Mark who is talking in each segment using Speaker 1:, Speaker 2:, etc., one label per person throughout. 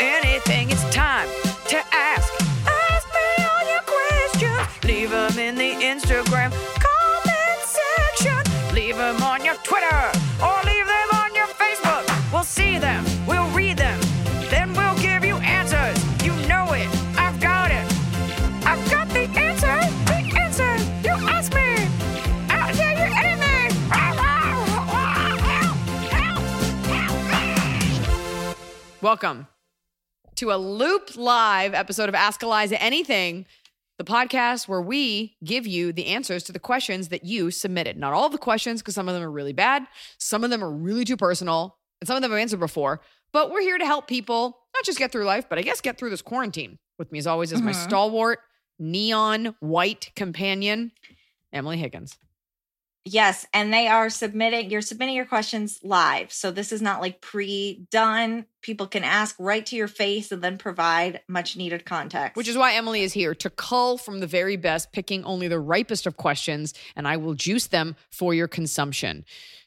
Speaker 1: Anything. It's time to ask. Ask me all your questions. Leave them in the Instagram comment section. Leave them on your Twitter or leave them on your Facebook. We'll see them. We'll read them. Then we'll give you answers. You know it. I've got it. I've got the answer. The answer. You ask me. I'll tell you anything.
Speaker 2: Welcome to a loop live episode of Ask Eliza Anything, the podcast where we give you the answers to the questions that you submitted. Not all the questions, because some of them are really bad, some of them are really too personal, and some of them I've answered before. But we're here to help people not just get through life, but I guess get through this quarantine. With me, as always, is my uh-huh. stalwart, neon white companion, Emily Higgins.
Speaker 3: Yes, and they are submitting. You're submitting your questions live, so this is not like pre-done. People can ask right to your face and then provide much needed context.
Speaker 2: Which is why Emily is here to cull from the very best, picking only the ripest of questions, and I will juice them for your consumption.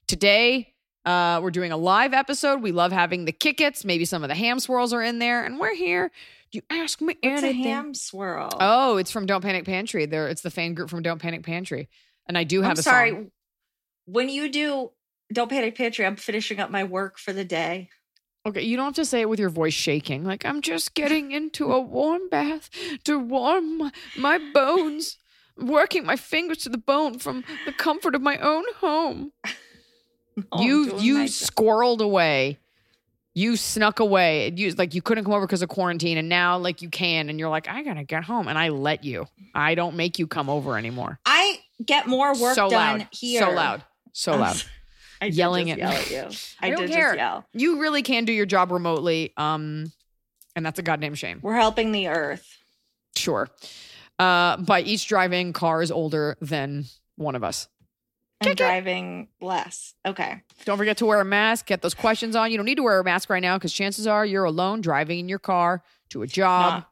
Speaker 2: Today, uh, we're doing a live episode. We love having the kickets. Maybe some of the ham swirls are in there, and we're here. You ask me
Speaker 3: What's a ham swirl?
Speaker 2: Oh, it's from Don't Panic Pantry. There, it's the fan group from Don't Panic Pantry, and I do have
Speaker 3: I'm
Speaker 2: a
Speaker 3: sorry.
Speaker 2: song.
Speaker 3: When you do Don't Panic Pantry, I'm finishing up my work for the day.
Speaker 2: Okay, you don't have to say it with your voice shaking. Like I'm just getting into a warm bath to warm my, bones, working my fingers to the bone from the comfort of my own home.
Speaker 3: Oh,
Speaker 2: you you squirreled away. You snuck away. You like you couldn't come over because of quarantine, and now like you can, and you're like, I gotta get home, and I let you. I don't make you come over anymore.
Speaker 3: I get more work
Speaker 2: so
Speaker 3: done
Speaker 2: loud,
Speaker 3: here.
Speaker 2: so loud, so loud.
Speaker 3: I
Speaker 2: Yelling
Speaker 3: just
Speaker 2: at
Speaker 3: yell at you. I,
Speaker 2: I don't care. You really can do your job remotely, um, and that's a goddamn shame.
Speaker 3: We're helping the earth.
Speaker 2: Sure. Uh, by each driving cars older than one of us.
Speaker 3: And driving less. Okay.
Speaker 2: Don't forget to wear a mask. Get those questions on. You don't need to wear a mask right now because chances are you're alone driving in your car to a job.
Speaker 3: Nah.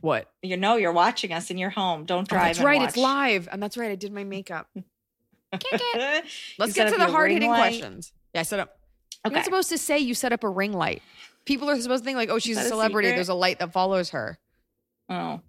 Speaker 2: What?
Speaker 3: You know you're watching us in your home. Don't
Speaker 2: Oh,
Speaker 3: drive.
Speaker 2: that's
Speaker 3: and
Speaker 2: right. It's live. And that's right. I did my makeup. Kick it. Let's get to the hard hitting questions. Yeah, I set up.
Speaker 3: Okay.
Speaker 2: You're not supposed to say you set up a ring light. People are supposed to think like, oh, she's a
Speaker 3: that a
Speaker 2: celebrity. There's a light that follows her.
Speaker 3: Oh,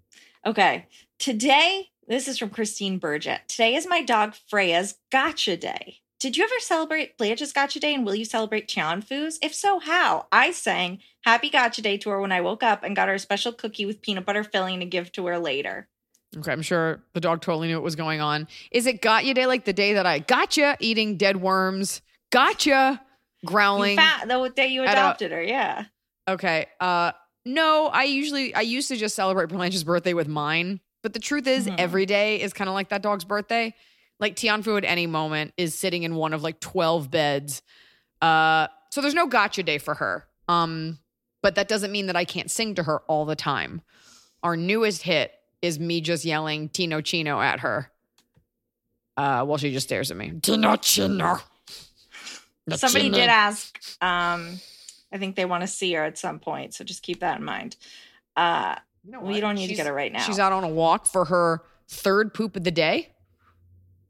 Speaker 3: okay. Today, this is from Christine Burgett. Today is my dog Freya's Gotcha Day. Did you ever celebrate Blanche's Gotcha Day and will you celebrate Tian Fu's? If so, how? I sang Happy Gotcha Day to her when I woke up and got her a special cookie with peanut butter filling to give to her later.
Speaker 2: Okay, I'm sure the dog totally knew what was going on. Is it Gotcha day like the day that I gotcha eating dead worms? Gotcha growling.
Speaker 3: fa- the day you
Speaker 2: at a-
Speaker 3: adopted her, yeah.
Speaker 2: Okay. Uh no, I usually I used to just celebrate Blanche's birthday with mine. But the truth is
Speaker 3: Mhm.
Speaker 2: every day is kind of like that dog's birthday. Like Tianfu at any moment is sitting in one of like 12 beds. Uh so there's no gotcha day for her. Um but that doesn't mean that I can't sing to her all the time. Our newest hit is me just yelling Tino Chino at her. Uh while she just stares at me. Tino Chino. The
Speaker 3: Somebody did ask. Um, I think they want to see her at some point, so just keep that in mind. Uh,
Speaker 2: You know
Speaker 3: we don't need to get her right now.
Speaker 2: She's out on a walk for her third poop of the day.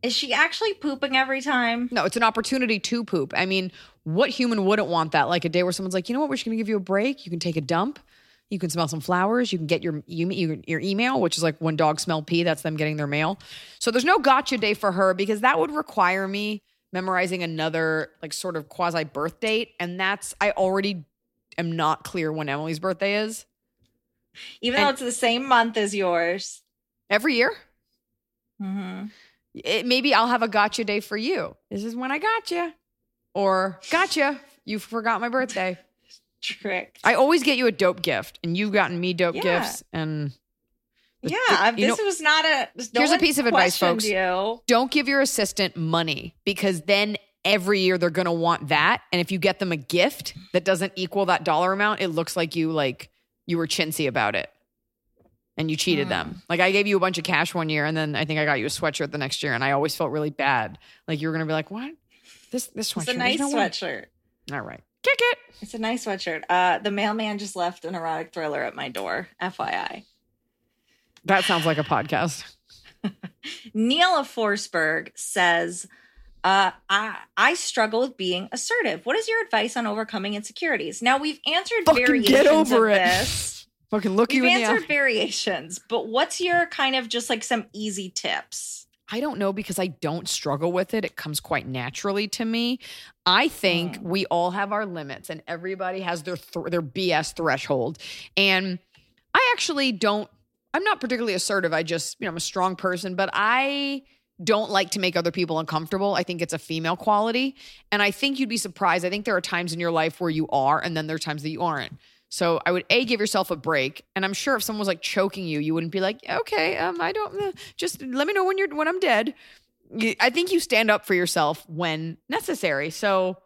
Speaker 3: Is she actually pooping every time?
Speaker 2: No, it's an opportunity to poop. I mean, what human wouldn't want that? Like a day where someone's like, you know what, we're just gonna give you a break. You can take a dump. You can smell some flowers. You can get your you, your, your email, which is like when dogs smell pee. That's them getting their mail. So there's no gotcha day for her because that would require me memorizing another like sort of quasi birth date, and that's I already am not clear when Emily's birthday is
Speaker 3: Even though it's the same month as yours.
Speaker 2: every year.
Speaker 3: hmm
Speaker 2: It, maybe I'll have a gotcha day for you. This is when I gotcha, or gotcha. You forgot my birthday.
Speaker 3: Trick.
Speaker 2: I always get you a dope gift, and you've gotten me dope
Speaker 3: Yeah.
Speaker 2: gifts. And
Speaker 3: yeah,
Speaker 2: you
Speaker 3: this
Speaker 2: know-
Speaker 3: was not a. no
Speaker 2: Here's a piece of advice, folks.
Speaker 3: You.
Speaker 2: don't give your assistant money because then every year they're going to want that and if you get them a gift that doesn't equal that dollar amount it looks like you like you were chintzy about it and you cheated
Speaker 3: Hmm.
Speaker 2: them like i gave you a bunch of cash one year and then i think i got you a sweatshirt the next year and i always felt really bad like you were going to be like what this this sweatshirt
Speaker 3: It's a nice
Speaker 2: no way."
Speaker 3: sweatshirt.
Speaker 2: all right kick it
Speaker 3: It's a nice sweatshirt. Uh, the mailman just left an erotic thriller at my door. FYI.
Speaker 2: that sounds like a podcast
Speaker 3: Neil of Forsberg says, uh, I, I struggle with being assertive. What is your advice on overcoming insecurities? Now, we've answered
Speaker 2: Fucking
Speaker 3: variations
Speaker 2: get over
Speaker 3: of
Speaker 2: it.
Speaker 3: this.
Speaker 2: fucking look
Speaker 3: We've
Speaker 2: you in the eye
Speaker 3: answered variations, but what's your kind of just like some easy tips?
Speaker 2: I don't know because I don't struggle with it. It comes quite naturally to me. I think
Speaker 3: Mm.
Speaker 2: we all have our limits and everybody has their th- their BS threshold. And I actually don't I'm not particularly assertive. I just, you know, I'm a strong person, but I don't like to make other people uncomfortable. I think it's a female quality. And I think you'd be surprised. I think there are times in your life where you are and then there are times that you aren't. So I would a give yourself a break, and I'm sure if someone was like choking you, you wouldn't be like, okay, um, I don't, uh, just let me know when you're when I'm dead. I think you stand up for yourself when necessary. So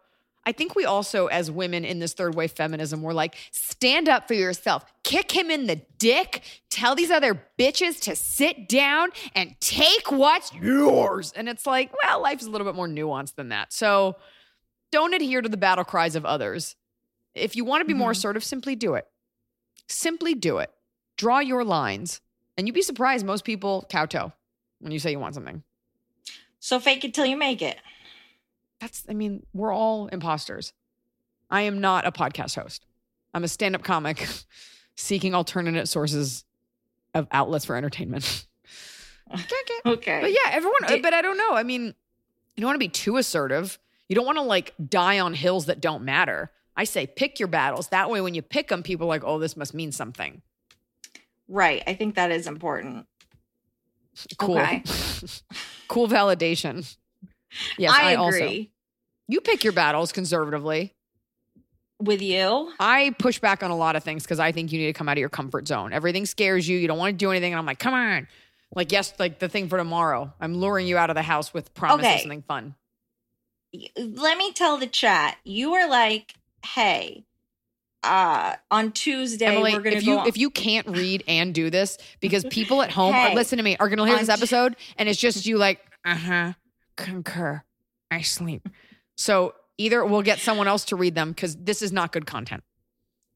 Speaker 2: I think we also, as women in this third wave feminism, we're like, stand up for yourself, kick him in the dick, tell these other bitches to sit down and take what's yours. And it's like, well, life is a little bit more nuanced than that. So don't adhere to the battle cries of others. If you want to be more
Speaker 3: Mhm.
Speaker 2: assertive, simply do it. Simply do it. Draw your lines. And you'd be surprised, most people kowtow when you say you want something.
Speaker 3: So fake it till you make it.
Speaker 2: That's, I mean, we're all imposters. I am not a podcast host. I'm a stand up comic seeking alternate sources of outlets for entertainment.
Speaker 3: Okay.
Speaker 2: But yeah, everyone,
Speaker 3: Did-
Speaker 2: but I don't know. I mean, you don't want to be too assertive. You don't want to like die on hills that don't matter. I say pick your battles. That way, when you pick them, people are like, oh, this must mean something.
Speaker 3: Right. I think that is important.
Speaker 2: Cool.
Speaker 3: Okay.
Speaker 2: cool validation. Yes, I,
Speaker 3: I
Speaker 2: also.
Speaker 3: agree
Speaker 2: You pick your battles conservatively.
Speaker 3: with you.
Speaker 2: I push back on a lot of things because I think you need to come out of your comfort zone. Everything scares you. You don't want to do anything. And I'm like, come on. Like, yes, like the thing for tomorrow. I'm luring you out of the house with promise of
Speaker 3: Okay.
Speaker 2: something fun.
Speaker 3: Let me tell the chat. You are like, hey, uh, on Tuesday,
Speaker 2: Emily,
Speaker 3: we're going to
Speaker 2: if you
Speaker 3: on-
Speaker 2: if you can't read and do this, because people at home
Speaker 3: Hey,
Speaker 2: are listen to me are gonna hear this episode and it's just you like, uh-huh, concur. I sleep. So either we'll get someone else to read them because this is not good content.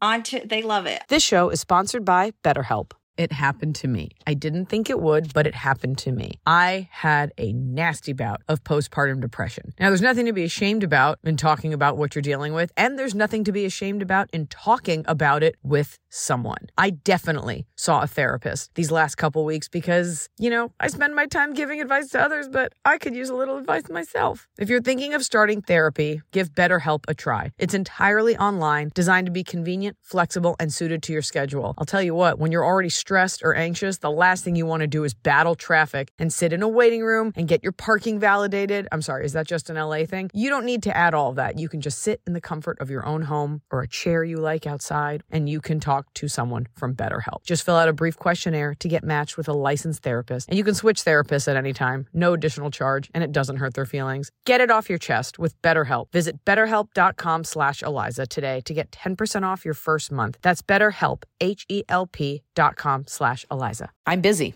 Speaker 3: on to, they love it.
Speaker 4: This show is sponsored by BetterHelp. It happened to me. I didn't think it would, but it happened to me. I had a nasty bout of postpartum depression. Now, there's nothing to be ashamed about in talking about what you're dealing with, and there's nothing to be ashamed about in talking about it with someone. I definitely saw a therapist these last couple weeks because, you know, I spend my time giving advice to others, but I could use a little advice myself. If you're thinking of starting therapy, give BetterHelp a try. It's entirely online, designed to be convenient, flexible, and suited to your schedule. I'll tell you what, when you're already stressed or anxious, the last thing you want to do is battle traffic and sit in a waiting room and get your parking validated. I'm sorry, is that just an LA thing? You don't need to add all of that. You can just sit in the comfort of your own home or a chair you like outside, and you can talk to someone from BetterHelp. Just fill out a brief questionnaire to get matched with a licensed therapist, and you can switch therapists at any time, no additional charge, and it doesn't hurt their feelings. Get it off your chest with BetterHelp. Visit betterhelp.com slash Eliza today to get 10% off your first month. That's betterhelp, H-E-L-P dot com slash Eliza.
Speaker 5: I'm busy,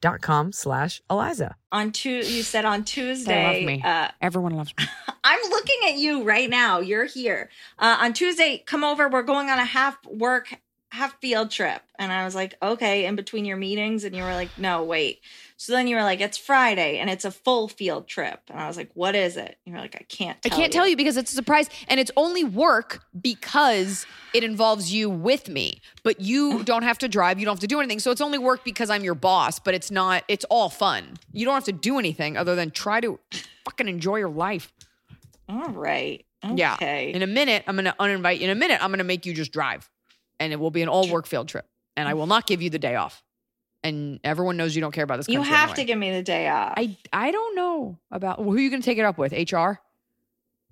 Speaker 4: dot com slash Eliza.
Speaker 3: On two, you said on Tuesday.
Speaker 5: They love me.
Speaker 3: Uh,
Speaker 5: Everyone loves me.
Speaker 3: I'm looking at you right now. You're here. Uh, on Tuesday, come over. We're going on a half work, half field trip. And I was like, okay, in between your meetings. And you were like, no, wait. So then you were like, it's Friday and it's a full field trip. And I was like, what is it? You were like, I can't
Speaker 2: I can't tell you because it's a surprise and it's only work because it involves you with me. But you don't have to drive, you don't have to do anything. So it's only work because I'm your boss, but it's not it's all fun. You don't have to do anything other than try to fucking enjoy your life.
Speaker 3: All right. Okay.
Speaker 2: Yeah. In a minute, I'm going to uninvite you. In a minute, I'm going to make you just drive. And it will be an all work field trip. And I will not give you the day off. And everyone knows you don't care about this
Speaker 3: You have
Speaker 2: anyway.
Speaker 3: to give me the day off.
Speaker 2: I I don't know about who are you going to take it up with? HR?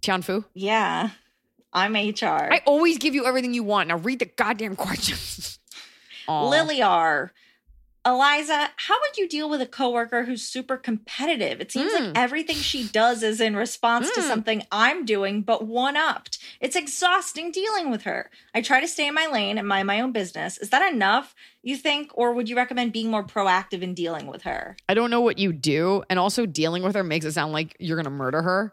Speaker 2: Tianfu?
Speaker 3: yeah. I'm HR.
Speaker 2: I always give you everything you want. Now read the goddamn questions.
Speaker 3: Lily R. Eliza, how would you deal with a coworker who's super competitive? It seems
Speaker 2: Mm.
Speaker 3: like everything she does is in response to
Speaker 2: Mm.
Speaker 3: something I'm doing, but one upped. It's exhausting dealing with her. I try to stay in my lane and mind my own business. Is that enough, you think? Or would you recommend being more proactive in dealing with her?
Speaker 2: I don't know what you do. And also dealing with her makes it sound like you're gonna murder her.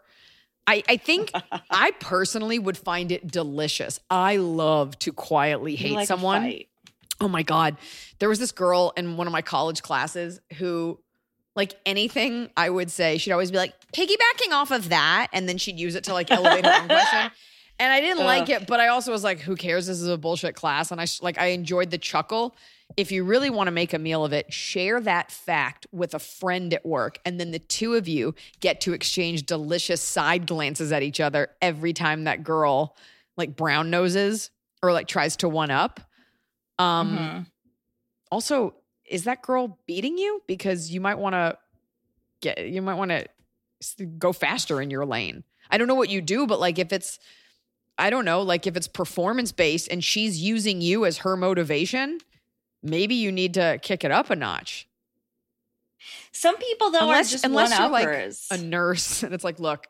Speaker 2: I, I think I personally would find it delicious. I love to quietly hate
Speaker 3: like
Speaker 2: someone.
Speaker 3: fight.
Speaker 2: Oh my God. There was this girl in one of my college classes who, like anything I would say, she'd always be like, piggybacking off of that. And then she'd use it to like elevate her own question. And I didn't like it, but I also was like, who cares? This is a bullshit class. And I sh- like, I enjoyed the chuckle. If you really want to make a meal of it, share that fact with a friend at work. And then the two of you get to exchange delicious side glances at each other every time that girl like brown noses or like tries to one up. Um,
Speaker 3: Mhm.
Speaker 2: also, is that girl beating you? Because you might want to get, you might want to go faster in your lane. I don't know what you do, but like if it's, I don't know, like if it's performance based and she's using you as her motivation, maybe you need to kick it up a notch.
Speaker 3: Some people, though,
Speaker 2: unless
Speaker 3: are just
Speaker 2: unless you're like a nurse and it's like, look,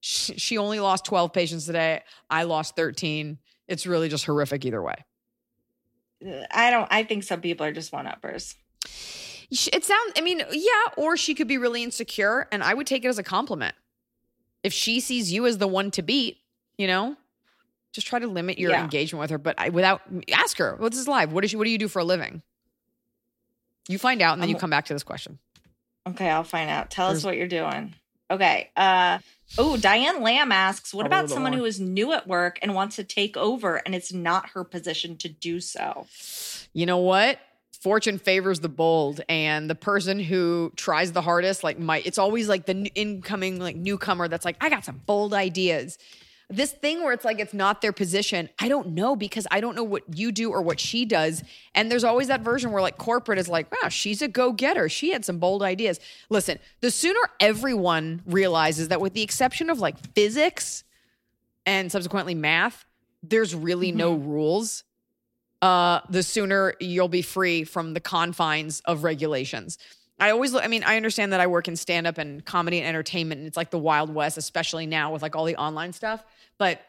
Speaker 2: she, she only lost 12 patients today. I lost 13. It's really just horrific either way.
Speaker 3: I don't, I think some people are just one uppers.
Speaker 2: It sounds, I mean, yeah, or she could be really insecure, and I would take it as a compliment. If she sees you as the one to beat, you know, just try to limit your
Speaker 3: Yeah.
Speaker 2: engagement with her. But I, without, ask her, what's this live? What, is she, what do you do for a living? You find out, and then you come back to this question.
Speaker 3: Okay, I'll find out. Tell
Speaker 2: There's-
Speaker 3: us what you're doing. Okay. Uh oh, Diane Lamb asks, what about someone
Speaker 2: horn.
Speaker 3: who is new at work and wants to take over and it's not her position to do so?
Speaker 2: You know what? Fortune favors the bold, and the person who tries the hardest, like, might. It's always like the incoming like newcomer that's like, I got some bold ideas. This thing where it's like it's not their position. I don't know because I don't know what you do or what she does. And there's always that version where like corporate is like, wow, she's a go getter. She had some bold ideas. Listen, the sooner everyone realizes that, with the exception of like physics and subsequently math, there's really no rules. Uh, the sooner you'll be free from the confines of regulations. I always look, I mean, I understand that I work in stand up and comedy and entertainment, and it's like the Wild West, especially now with like all the online stuff. But,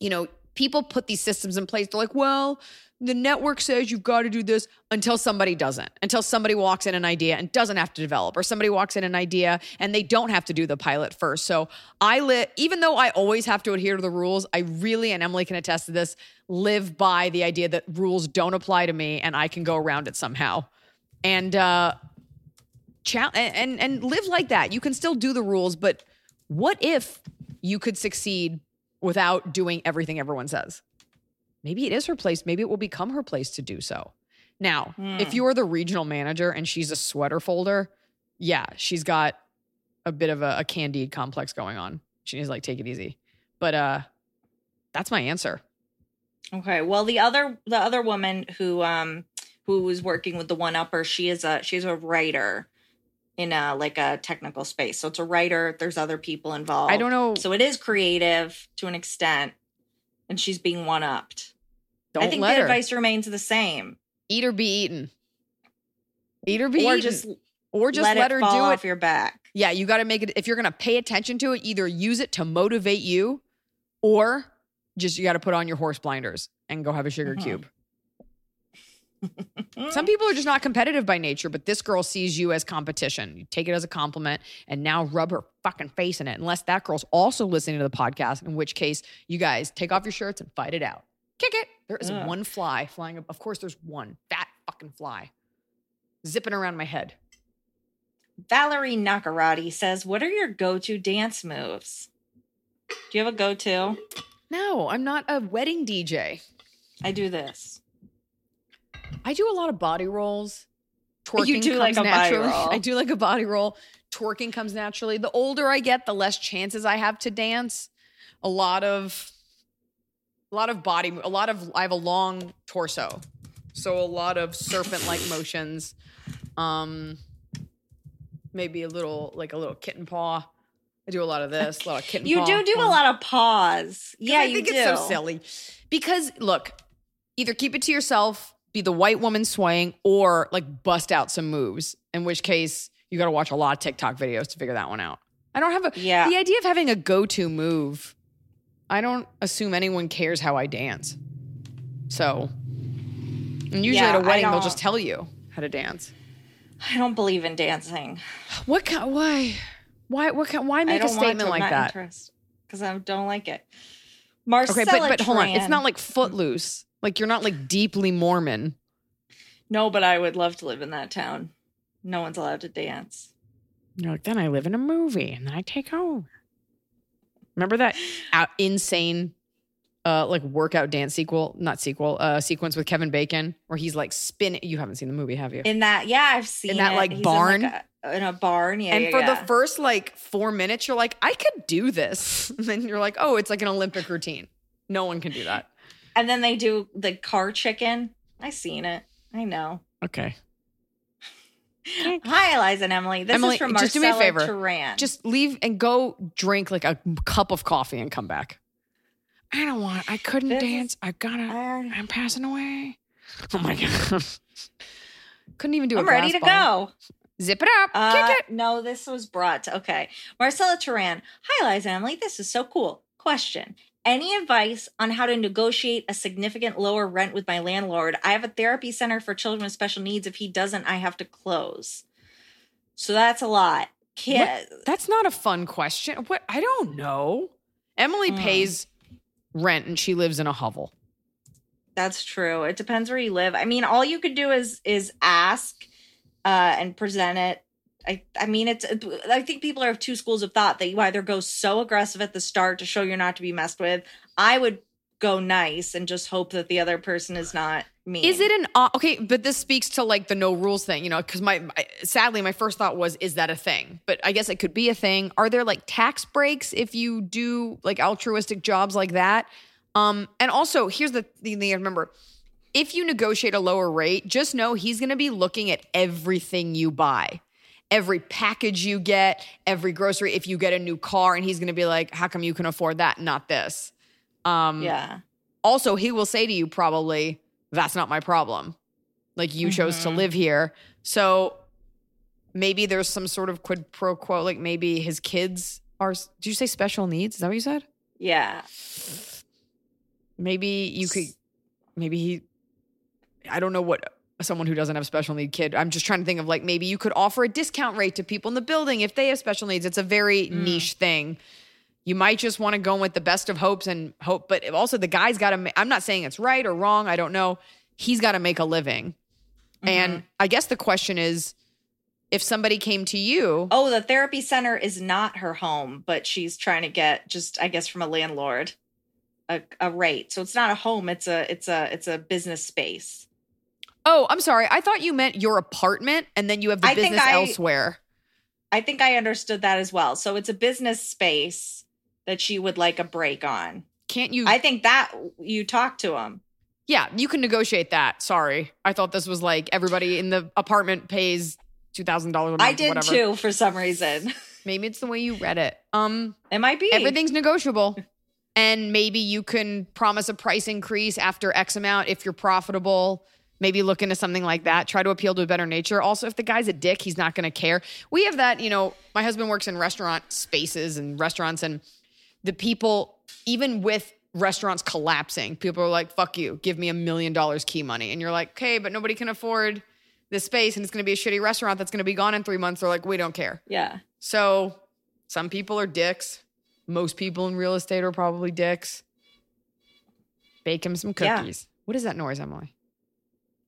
Speaker 2: you know, people put these systems in place. They're like, well, the network says you've got to do this until somebody doesn't, until somebody walks in an idea and doesn't have to develop, or somebody walks in an idea and they don't have to do the pilot first. So I live, even though I always have to adhere to the rules, I really, and Emily can attest to this, live by the idea that rules don't apply to me and I can go around it somehow. And, uh, Chal- and, and live like that. You can still do the rules, but what if you could succeed without doing everything everyone says? Maybe it is her place. Maybe it will become her place to do so. Now, if you're the regional manager and she's a sweater folder, yeah, she's got a bit of a, a candide complex going on. She needs to like take it easy. But uh that's my answer.
Speaker 3: Okay. Well, the other the other woman who um who was working with the one upper, she is a she's a writer in a like a technical space. So it's a writer. There's other people involved.
Speaker 2: I don't know.
Speaker 3: So it is creative to an extent, and she's being one upped.
Speaker 2: Don't
Speaker 3: I think the
Speaker 2: her
Speaker 3: advice remains the same.
Speaker 2: eat or be eaten. Eat or be
Speaker 3: or
Speaker 2: eaten.
Speaker 3: just
Speaker 2: or just
Speaker 3: let,
Speaker 2: let,
Speaker 3: it
Speaker 2: her
Speaker 3: fall
Speaker 2: do
Speaker 3: off
Speaker 2: it.
Speaker 3: your back.
Speaker 2: Yeah, you got to make it. If you're going to pay attention to it, either use it to motivate you or just you got to put on your horse blinders and go have a sugar
Speaker 3: Mhm.
Speaker 2: cube. Some people are just not competitive by nature, but this girl sees you as competition. You take it as a compliment and now rub her fucking face in it. Unless that girl's also listening to the podcast, in which case you guys take off your shirts and fight it out. Kick it. There is
Speaker 3: Ugh.
Speaker 2: one fly flying up. Of course, there's one fat fucking fly zipping around my head.
Speaker 3: Valerie Nakarati says, "What are your go-to dance moves? Do you have a go-to?
Speaker 2: No, I'm not a wedding DJ.
Speaker 3: I do this.
Speaker 2: I do a lot of body rolls. Twerking
Speaker 3: You do
Speaker 2: comes
Speaker 3: like a body roll.
Speaker 2: I do like a body roll. Twerking comes naturally. The older I get, the less chances I have to dance. A lot of, a lot of body, a lot of. I have a long torso, so a lot of serpent-like motions. Um, maybe a little like a little kitten paw. I do a lot of this. A lot of kitten.
Speaker 3: You
Speaker 2: paw.
Speaker 3: do do a
Speaker 2: Um,
Speaker 3: lot of.
Speaker 2: 'Cause
Speaker 3: Yeah,
Speaker 2: I
Speaker 3: you
Speaker 2: think
Speaker 3: do.
Speaker 2: it's so silly. Because look, either keep it to yourself, be the white woman swaying, or like bust out some moves. In which case, you got to watch a lot of TikTok videos to figure that one out. I don't have a
Speaker 3: Yeah.
Speaker 2: the idea of having a go-to move. I don't assume anyone cares how I dance. So, and usually
Speaker 3: Yeah,
Speaker 2: at a wedding, they'll just tell you how to dance.
Speaker 3: I don't believe in dancing.
Speaker 2: What kind? Why? Why? What kind? Why make a statement
Speaker 3: to,
Speaker 2: like that?
Speaker 3: because I don't like it. Marcella
Speaker 2: Okay, but but hold on. It's not like footloose. Like you're not like deeply Mormon.
Speaker 3: no, but I would love to live in that town. No one's allowed to dance.
Speaker 2: You're like, then I live in a movie and then I take over. Remember that out, insane uh like workout dance sequel, not sequel, uh sequence with Kevin Bacon where he's like spinning you haven't seen the movie, have you?
Speaker 3: In that, yeah, I've seen in
Speaker 2: that,
Speaker 3: it.
Speaker 2: like,
Speaker 3: He's
Speaker 2: barn?
Speaker 3: in, like, a, in a barn. Yeah,
Speaker 2: and
Speaker 3: yeah,
Speaker 2: for
Speaker 3: yeah.
Speaker 2: the first like 4 minutes you're like, I could do this. And then you're like, "Oh, it's like an Olympic routine." No one can do that.
Speaker 3: And then they do the car chicken. I seen it. I know.
Speaker 2: Okay.
Speaker 3: Hi, Eliza and Emily. This
Speaker 2: Emily,
Speaker 3: is from
Speaker 2: just do me a
Speaker 3: Marcella
Speaker 2: favor.
Speaker 3: Turan.
Speaker 2: Just leave and go drink like a cup of coffee and come back. I don't want. I couldn't
Speaker 3: This
Speaker 2: dance. I gotta.
Speaker 3: I-
Speaker 2: I'm passing away. Oh my god. Couldn't even do.
Speaker 3: I'm ready to
Speaker 2: ball.
Speaker 3: go.
Speaker 2: Zip it up.
Speaker 3: Uh,
Speaker 2: Kick it.
Speaker 3: No, this was brought to, okay. Marcella Turan. Hi, Eliza and Emily. This is so cool. Question. Any advice on how to negotiate a significant lower rent with my landlord? I have a therapy center for children with special needs. If he doesn't, I have to close. So that's a lot. Kid,
Speaker 2: That's not a fun question. What? I don't know. Emily
Speaker 3: Hmm.
Speaker 2: pays rent and she lives in a hovel.
Speaker 3: That's true. It depends where you live. I mean, all you could do is is ask uh and present it. I I mean, it's I think people are of two schools of thought that you either go so aggressive at the start to show you're not to be messed with. I would go nice and just hope that the other person is not mean.
Speaker 2: Is it an okay? But this speaks to like the no rules thing, you know? Because my, my sadly, my first thought was, is that a thing? But I guess it could be a thing. Are there like tax breaks if you do like altruistic jobs like that? Um, and also, here's the thing to remember: if you negotiate a lower rate, just know he's going to be looking at everything you buy. Every package you get, every grocery, if you get a new car, and he's gonna be like, How come you can afford that, not this? Um,
Speaker 3: Yeah.
Speaker 2: also he will say to you probably that's not my problem like you chose to
Speaker 3: Mhm.
Speaker 2: live here so maybe there's some sort of quid pro quo like maybe his kids are did you say special needs is that what you said
Speaker 3: Yeah.
Speaker 2: maybe you could maybe he i don't know what someone who doesn't have special need kid i'm just trying to think of like maybe you could offer a discount rate to people in the building if they have special needs it's a very mm. niche thing you might just want to go with the best of hopes and hope but also the guy's got to i'm not saying it's right or wrong i don't know he's got to make a living and mm-hmm. i guess the question is if somebody came to you
Speaker 3: Oh, the therapy center is not her home, but she's trying to get just, I guess, from a landlord a, a rate. So it's not a home. It's a it's a it's a business space.
Speaker 2: Oh i'm sorry i thought you meant your apartment and then you have the
Speaker 3: I
Speaker 2: business
Speaker 3: I-
Speaker 2: elsewhere
Speaker 3: I think I understood that as well. So it's a business space that she would like a break on.
Speaker 2: can't you
Speaker 3: I think that you talk to him.
Speaker 2: Yeah, you can negotiate that. Sorry. I thought this was like everybody in the apartment pays $2,000 a month
Speaker 3: I did
Speaker 2: whatever.
Speaker 3: too for some reason.
Speaker 2: Maybe it's the way you read it. Um
Speaker 3: It might be
Speaker 2: everything's negotiable. And maybe you can promise a price increase after X amount if you're profitable. Maybe look into something like that. Try to appeal to a better nature. Also, if the guy's a dick, he's not going to care. We have that, you know, my husband works in restaurant spaces and restaurants, and the people, even with restaurants collapsing, people are like, fuck you, give me a million dollars key money. And you're like, okay, but nobody can afford this space and it's going to be a shitty restaurant that's going to be gone in three months. They're like, we don't care.
Speaker 3: Yeah.
Speaker 2: So some people are dicks. Most people in real estate are probably dicks. Bake him some
Speaker 3: Yeah.
Speaker 2: cookies. What is that noise, Emily?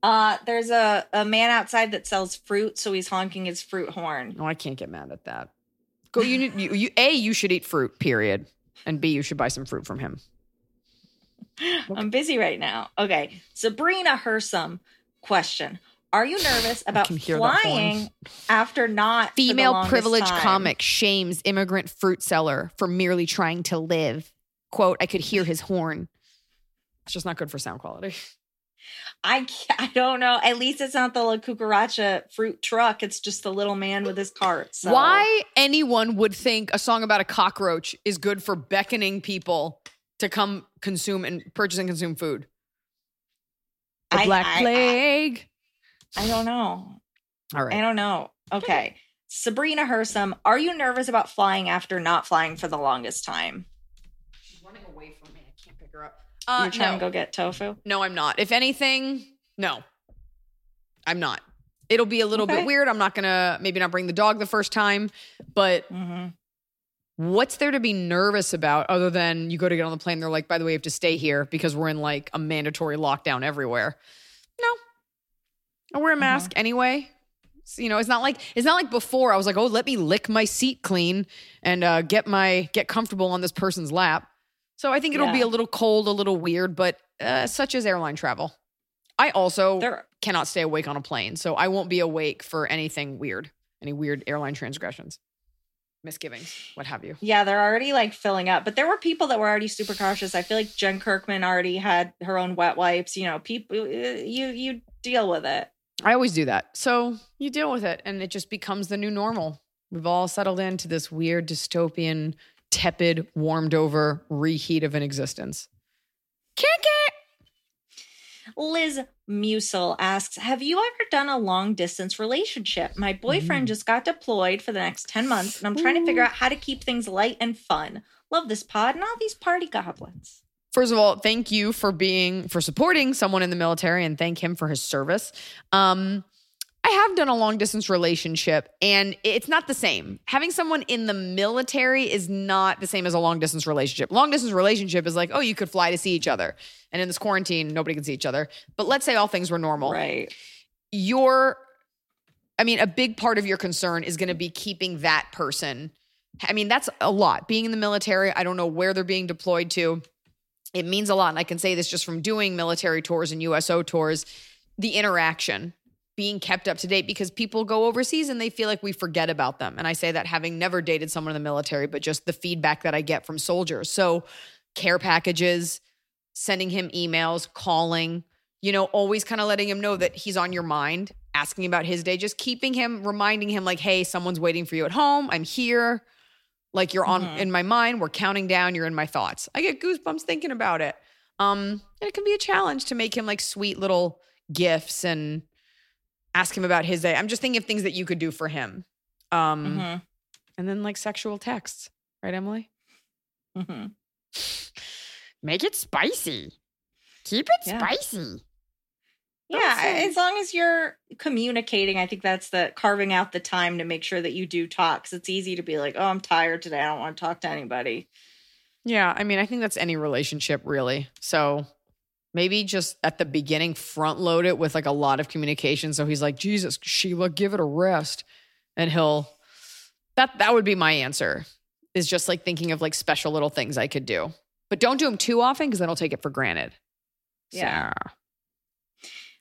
Speaker 3: Uh there's a, a man outside that sells fruit, so he's honking his fruit horn.
Speaker 2: No, I can't get mad at that. Go. You need you, you. A. You should eat fruit. Period. And B. You should buy some fruit from him.
Speaker 3: I'm busy right now. Okay. Sabrina Hersum question. Are you nervous about
Speaker 2: can hear that horn.
Speaker 3: flying after not
Speaker 2: Female privilege
Speaker 3: time?
Speaker 2: comic shames immigrant fruit seller for merely trying to live. Quote: I could hear his horn. It's just not good for sound quality.
Speaker 3: I I don't know. At least it's not the La Cucaracha fruit truck. It's just the little man with his cart. So.
Speaker 2: Why anyone would think a song about a cockroach is good for beckoning people to come consume and purchase and consume food? The
Speaker 3: I-
Speaker 2: Black
Speaker 3: I- I-
Speaker 2: Plague.
Speaker 3: I don't know.
Speaker 2: All
Speaker 3: I don't know. Okay. Sabrina Hersum, are you nervous about flying after not flying for the longest time?
Speaker 2: She's running away from me. I can't pick her up. Uh,
Speaker 3: You're trying
Speaker 2: no.
Speaker 3: to go get tofu?
Speaker 2: No, I'm not. If anything, no, I'm not. It'll be a little
Speaker 3: Okay.
Speaker 2: bit weird. I'm not gonna maybe not bring the dog the first time, but
Speaker 3: hmm
Speaker 2: what's there to be nervous about other than you go to get on the plane? They're like, by the way, you have to stay here because we're in like a mandatory lockdown everywhere. No, I wear a mask anyway. So, you know, it's not like it's not like before. I was like, oh, let me lick my seat clean and uh, get my get comfortable on this person's lap. So I think it'll be a little cold, a little weird, but uh, such as airline travel. I also
Speaker 3: There,
Speaker 2: cannot stay awake on a plane, so I won't be awake for anything weird, any weird airline transgressions, misgivings, what have you.
Speaker 3: yeah, they're already like filling up, but there were people that were already super cautious. I feel like Jen Kirkman already had her own wet wipes. You know, people, uh, you you deal with it.
Speaker 2: I always do that. So you deal with it, and it just becomes the new normal. We've all settled into this weird dystopian, tepid, warmed over reheat of an existence. Kick it.
Speaker 3: Liz Musel asks, Have you ever done a long distance relationship? My boyfriend just got deployed for the next 10 months, and I'm trying to figure out how to keep things light and fun. Love this pod and all these party goblins.
Speaker 2: First of all, thank you for being for supporting someone in the military and thank him for his service. Um I have done a long distance relationship and it's not the same. Having someone in the military is not the same as a long distance relationship. Long distance relationship is like, oh, you could fly to see each other. And in this quarantine, nobody can see each other. But let's say all things were normal.
Speaker 3: Right.
Speaker 2: Your I mean, a big part of your concern is going to be keeping that person. I mean, that's a lot. Being in the military, I don't know where they're being deployed to. it means a lot. And I can say this just from doing military tours and USO tours, the interaction being kept up to date because people go overseas and they feel like we forget about them. And I say that having never dated someone in the military, but just the feedback that I get from soldiers. So, care packages, sending him emails, calling, you know, always kind of letting him know that he's on your mind, asking about his day, just keeping him, reminding him, like, hey, someone's waiting for you at home. I'm here. Like, you're on
Speaker 3: Mhm.
Speaker 2: in my mind. We're counting down. You're in my thoughts. I get goosebumps thinking about it. Um, and it can be a challenge to make him like sweet little gifts and ask him about his day. I'm just thinking of things that you could do for him. Um,
Speaker 3: Mhm.
Speaker 2: and then like sexual texts, right, Emily?
Speaker 3: Mhm.
Speaker 2: Make it spicy. Keep it
Speaker 3: Yeah.
Speaker 2: spicy.
Speaker 3: Yeah, as long as you're communicating, I think that's the carving out the time to make sure that you do talk. 'cause it's easy to be like, "Oh, I'm tired today. I don't want to talk to anybody."
Speaker 2: Yeah, I mean, I think that's any relationship really. So maybe just at the beginning, front load it with like a lot of communication. So he's like, Jesus, Sheila, give it a rest. And he'll that that would be my answer. Is just like thinking of like special little things I could do. But don't do them too often because then I'll take it for granted.
Speaker 3: Yeah.
Speaker 2: So-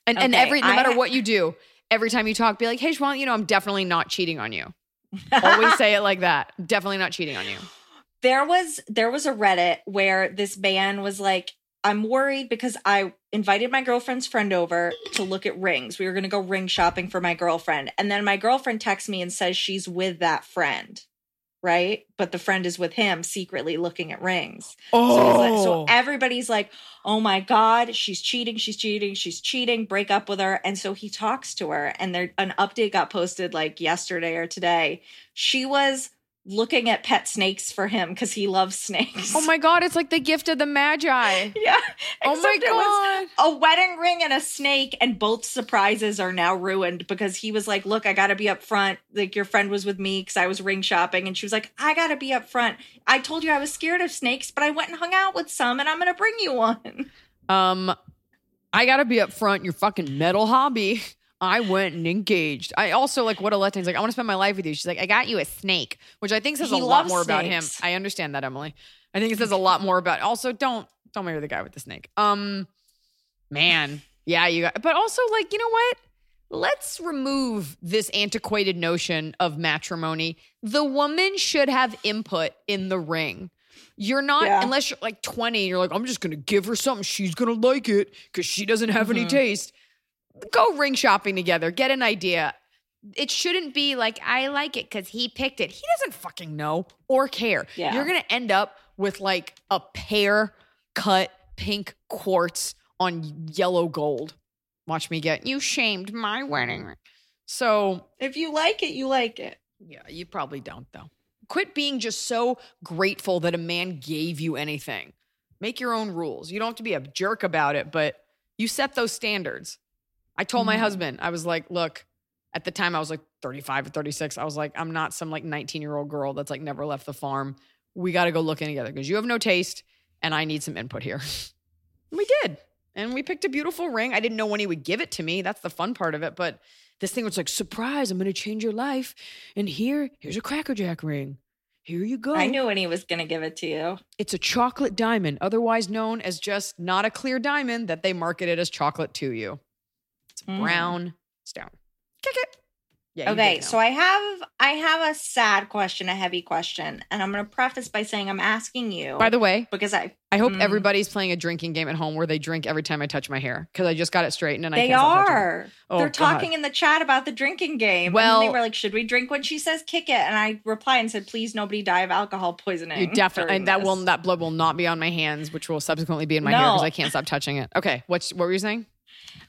Speaker 2: And and every no matter
Speaker 3: ha-
Speaker 2: what you do, every time you talk, be like, hey Shwan, you know, I'm definitely not cheating on you. Always say it like that. Definitely not cheating on you.
Speaker 3: there was there was a reddit where this man was like i'm worried because i invited my girlfriend's friend over to look at rings. We were going to go ring shopping for my girlfriend. And then my girlfriend texts me and says she's with that friend right? But the friend is with him secretly looking at rings.
Speaker 2: Oh,
Speaker 3: so, like, so oh. everybody's like, oh my God, she's cheating, she's cheating, she's cheating, break up with her. And so he talks to her, and there an update got posted like yesterday or today. She was looking at pet snakes for him because he loves snakes.
Speaker 2: Oh my god, it's like the gift of the magi.
Speaker 3: Yeah.
Speaker 2: Oh my
Speaker 3: except it was
Speaker 2: god.
Speaker 3: a wedding ring and a snake, and both surprises are now ruined because he was like, Look, I gotta be up front. Like your friend was with me because I was ring shopping, and she was like, I gotta be up front. I told you I was scared of snakes, but I went and hung out with some, and I'm gonna bring you one.
Speaker 2: Um I gotta be up front, your fucking metal hobby. I went and engaged. I also like what Aletta He's like, I want to spend my life with you. She's like, I got you a snake, which I think says
Speaker 3: He
Speaker 2: a lot more about him. I understand that, Emily. I think it says a lot more about also don't don't marry the guy with the snake. Um man, yeah, you got but also like, you know what? Let's remove this antiquated notion of matrimony. The woman should have input in the ring. You're not,
Speaker 3: Yeah.
Speaker 2: unless you're like 20 and you're like, I'm just going to give her something. She's going to like it because she doesn't have any
Speaker 3: Mhm.
Speaker 2: taste. Go ring shopping together. Get an idea. It shouldn't be like, I like it because he picked it. He doesn't fucking know or care.
Speaker 3: Yeah.
Speaker 2: You're going to end up with like a pear cut pink quartz on yellow gold. Watch me get, you shamed my wedding ring. So
Speaker 3: If you like it, you like it.
Speaker 2: yeah, you probably don't though. Quit being just so grateful that a man gave you anything. Make your own rules. You don't have to be a jerk about it, but you set those standards. I told my
Speaker 3: Mhm.
Speaker 2: husband, I was like, look, at the time I was like 35 or 36. I was like, I'm not some like 19 year old girl that's like never left the farm. We got to go looking together because you have no taste and I need some input here. And we did. And we picked a beautiful ring. I didn't know when he would give it to me. That's the fun part of it. But this thing was like, surprise, I'm going to change your life. And here, here's a Cracker Jack ring. Here you go.
Speaker 3: I knew when he was going to give it to you.
Speaker 2: It's a chocolate diamond, otherwise known as just not a clear diamond that they marketed as chocolate to you. It's
Speaker 3: Mm.
Speaker 2: brown stone. Kick it. Yeah.
Speaker 3: okay, so I have I have a sad question, a heavy question, and I'm going to preface by saying I'm asking you
Speaker 2: by the way,
Speaker 3: because I
Speaker 2: I hope
Speaker 3: Mm.
Speaker 2: everybody's playing a drinking game at home where they drink every time I touch my hair because I just got it straightened and I
Speaker 3: they
Speaker 2: touching it.
Speaker 3: are.
Speaker 2: Oh,
Speaker 3: They're
Speaker 2: God.
Speaker 3: talking in the chat about the drinking game.
Speaker 2: Well-
Speaker 3: they were like, "Should we drink when she says kick it?" And I replied and said, "Please, nobody die of alcohol poisoning."
Speaker 2: You definitely and that
Speaker 3: this."
Speaker 2: will that blood will not be on my hands, which will subsequently be in my hair because I can't stop touching it. Okay, what's what were you saying?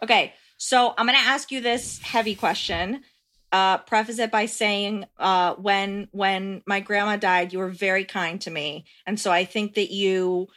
Speaker 3: Okay, so I'm going to ask you this heavy question. Uh, preface it by saying, uh, when when my grandma died, you were very kind to me, and so I think that you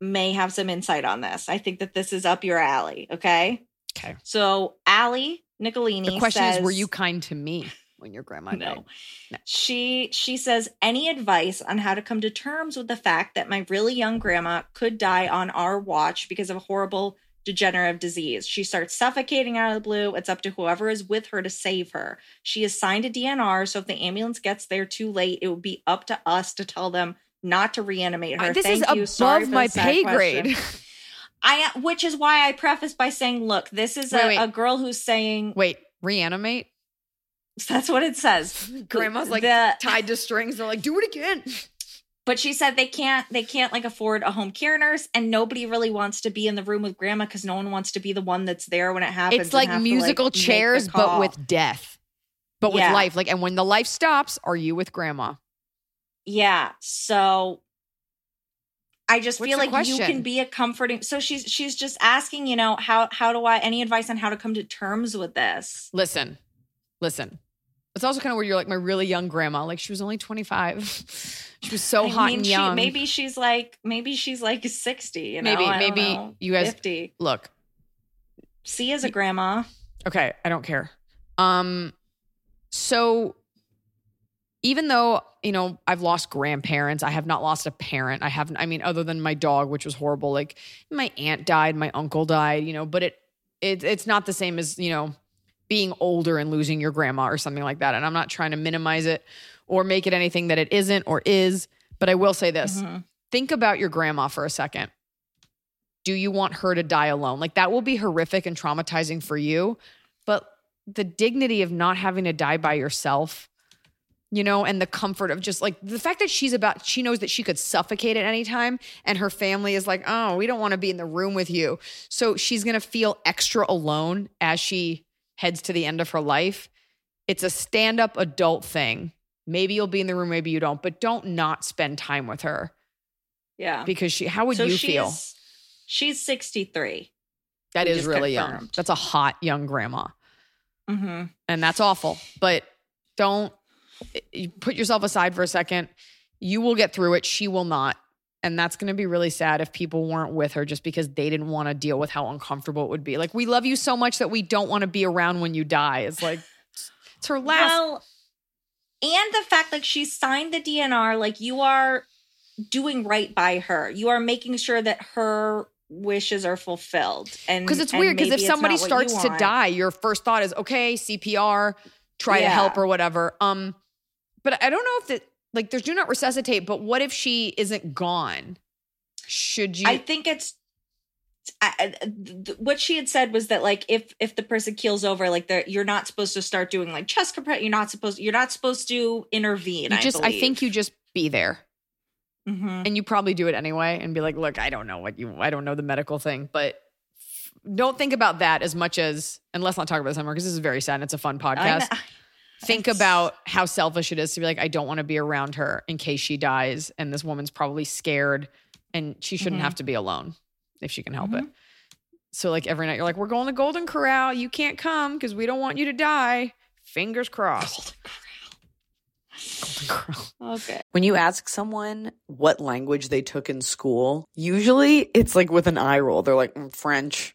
Speaker 3: may have some insight on this. I think that this is up your alley. Okay.
Speaker 2: Okay.
Speaker 3: So Allie Nicolini.
Speaker 2: The question is, were you kind to me when your grandma died?
Speaker 3: no. She she says any advice on how to come to terms with the fact that my really young grandma could die on our watch because of a horrible degenerative disease. She starts suffocating out of the blue. It's up to whoever is with her to save her. She is signed a DNR, so if the ambulance gets there too late, it would be up to us to tell them not to reanimate her.
Speaker 2: Uh, this
Speaker 3: Thank
Speaker 2: is
Speaker 3: you. Sorry
Speaker 2: above
Speaker 3: for
Speaker 2: my pay
Speaker 3: question.
Speaker 2: grade.
Speaker 3: I which is why I preface by saying, look, this is
Speaker 2: Wait,
Speaker 3: a,
Speaker 2: wait.
Speaker 3: a girl who's saying
Speaker 2: Wait, reanimate?
Speaker 3: that's what it says.
Speaker 2: Grandma's like
Speaker 3: The-
Speaker 2: tied to strings. They're like, do it again.
Speaker 3: But she said they can't they can't like afford a home care nurse and nobody really wants to be in the room with grandma because no one wants to be the one that's there when it happens.
Speaker 2: It's like
Speaker 3: have to,
Speaker 2: musical chairs, but with death, but with
Speaker 3: Yeah.
Speaker 2: life. Like, and when the life stops, are you with grandma?
Speaker 3: Yeah. So I just
Speaker 2: What's
Speaker 3: feel like you can be a comforting. So she's she's just asking, you know, how how do I any advice on how to come to terms with this?
Speaker 2: Listen, listen. It's also kind of where you're like my really young grandma. Like she was only 25. she was so
Speaker 3: I
Speaker 2: hot
Speaker 3: mean,
Speaker 2: and
Speaker 3: she-
Speaker 2: young.
Speaker 3: maybe she's like maybe she's like sixty. You know?
Speaker 2: maybe,
Speaker 3: I
Speaker 2: maybe
Speaker 3: know.
Speaker 2: you guys
Speaker 3: fifty.
Speaker 2: look.
Speaker 3: See as a grandma.
Speaker 2: Okay, I don't care. Um, so even though you know I've lost grandparents, I have not lost a parent. I haven't. I mean, other than my dog, which was horrible. Like my aunt died, my uncle died. You know, but it it it's not the same as you know being older and losing your grandma or something like that. And I'm not trying to minimize it or make it anything that it isn't or is. But I will say this:
Speaker 3: Mhm.
Speaker 2: think about your grandma for a second. Do you want her to die alone? Like that will be horrific and traumatizing for you, but the dignity of not having to die by yourself, you know, and the comfort of just like the fact that she's about, she knows that she could suffocate at any time, and her family is like, oh, we don't want to be in the room with you. So she's going to feel extra alone as she heads to the end of her life. It's a stand up adult thing. Maybe you'll be in the room, maybe you don't, but don't not spend time with her
Speaker 3: Yeah.
Speaker 2: because she, how would
Speaker 3: so
Speaker 2: you feel?
Speaker 3: She's sixty three.
Speaker 2: That
Speaker 3: we
Speaker 2: is really young. That's a hot young grandma.
Speaker 3: Mm-hmm.
Speaker 2: And that's awful. But don't you put yourself aside for a second. You will get through it. She will not. And that's going to be really sad if people weren't with her just because they didn't want to deal with how uncomfortable it would be. Like, we love you so much that we don't want to be around when you die. It's like, it's her last.
Speaker 3: Well, and the fact like she signed the DNR, like you are doing right by her. You are making sure that her wishes are fulfilled. And
Speaker 2: Because it's
Speaker 3: and
Speaker 2: weird. Because if somebody
Speaker 3: not what you
Speaker 2: starts to die, your first thought is, okay, CPR, try to help or whatever. Um, but I don't know if that like there's do not resuscitate. But what if she isn't gone? Should you?
Speaker 3: I think it's. I, I- what she had said was that like if if the person keels over like they're you're not supposed to start doing like chest compress you're not supposed you're not supposed to intervene
Speaker 2: you just, I,
Speaker 3: believe.
Speaker 2: think you just be there,
Speaker 3: Mhm.
Speaker 2: and you probably do it anyway, and be like, look, I don't know what you, I don't know the medical thing, but don't think about that as much as, and let's not talk about this anymore because this is very sad. and It's a fun
Speaker 3: I
Speaker 2: podcast.
Speaker 3: know-
Speaker 2: think about how selfish it is to be like, I don't want to be around her in case she dies. And this woman's probably scared and she shouldn't
Speaker 3: Mhm.
Speaker 2: have to be alone if she can help it.
Speaker 3: Mhm.
Speaker 2: So, like, every night you're like, we're going to Golden Corral. You can't come because we don't want you to die. Fingers crossed. Golden Corral.
Speaker 3: okay
Speaker 5: When you ask someone what language they took in school, usually it's like with an eye roll. They're like, "Mm, French.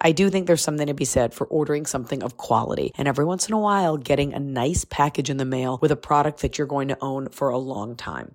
Speaker 5: I do think there's something to be said for ordering something of quality and every once in a while getting a nice package in the mail with a product that you're going to own for a long time.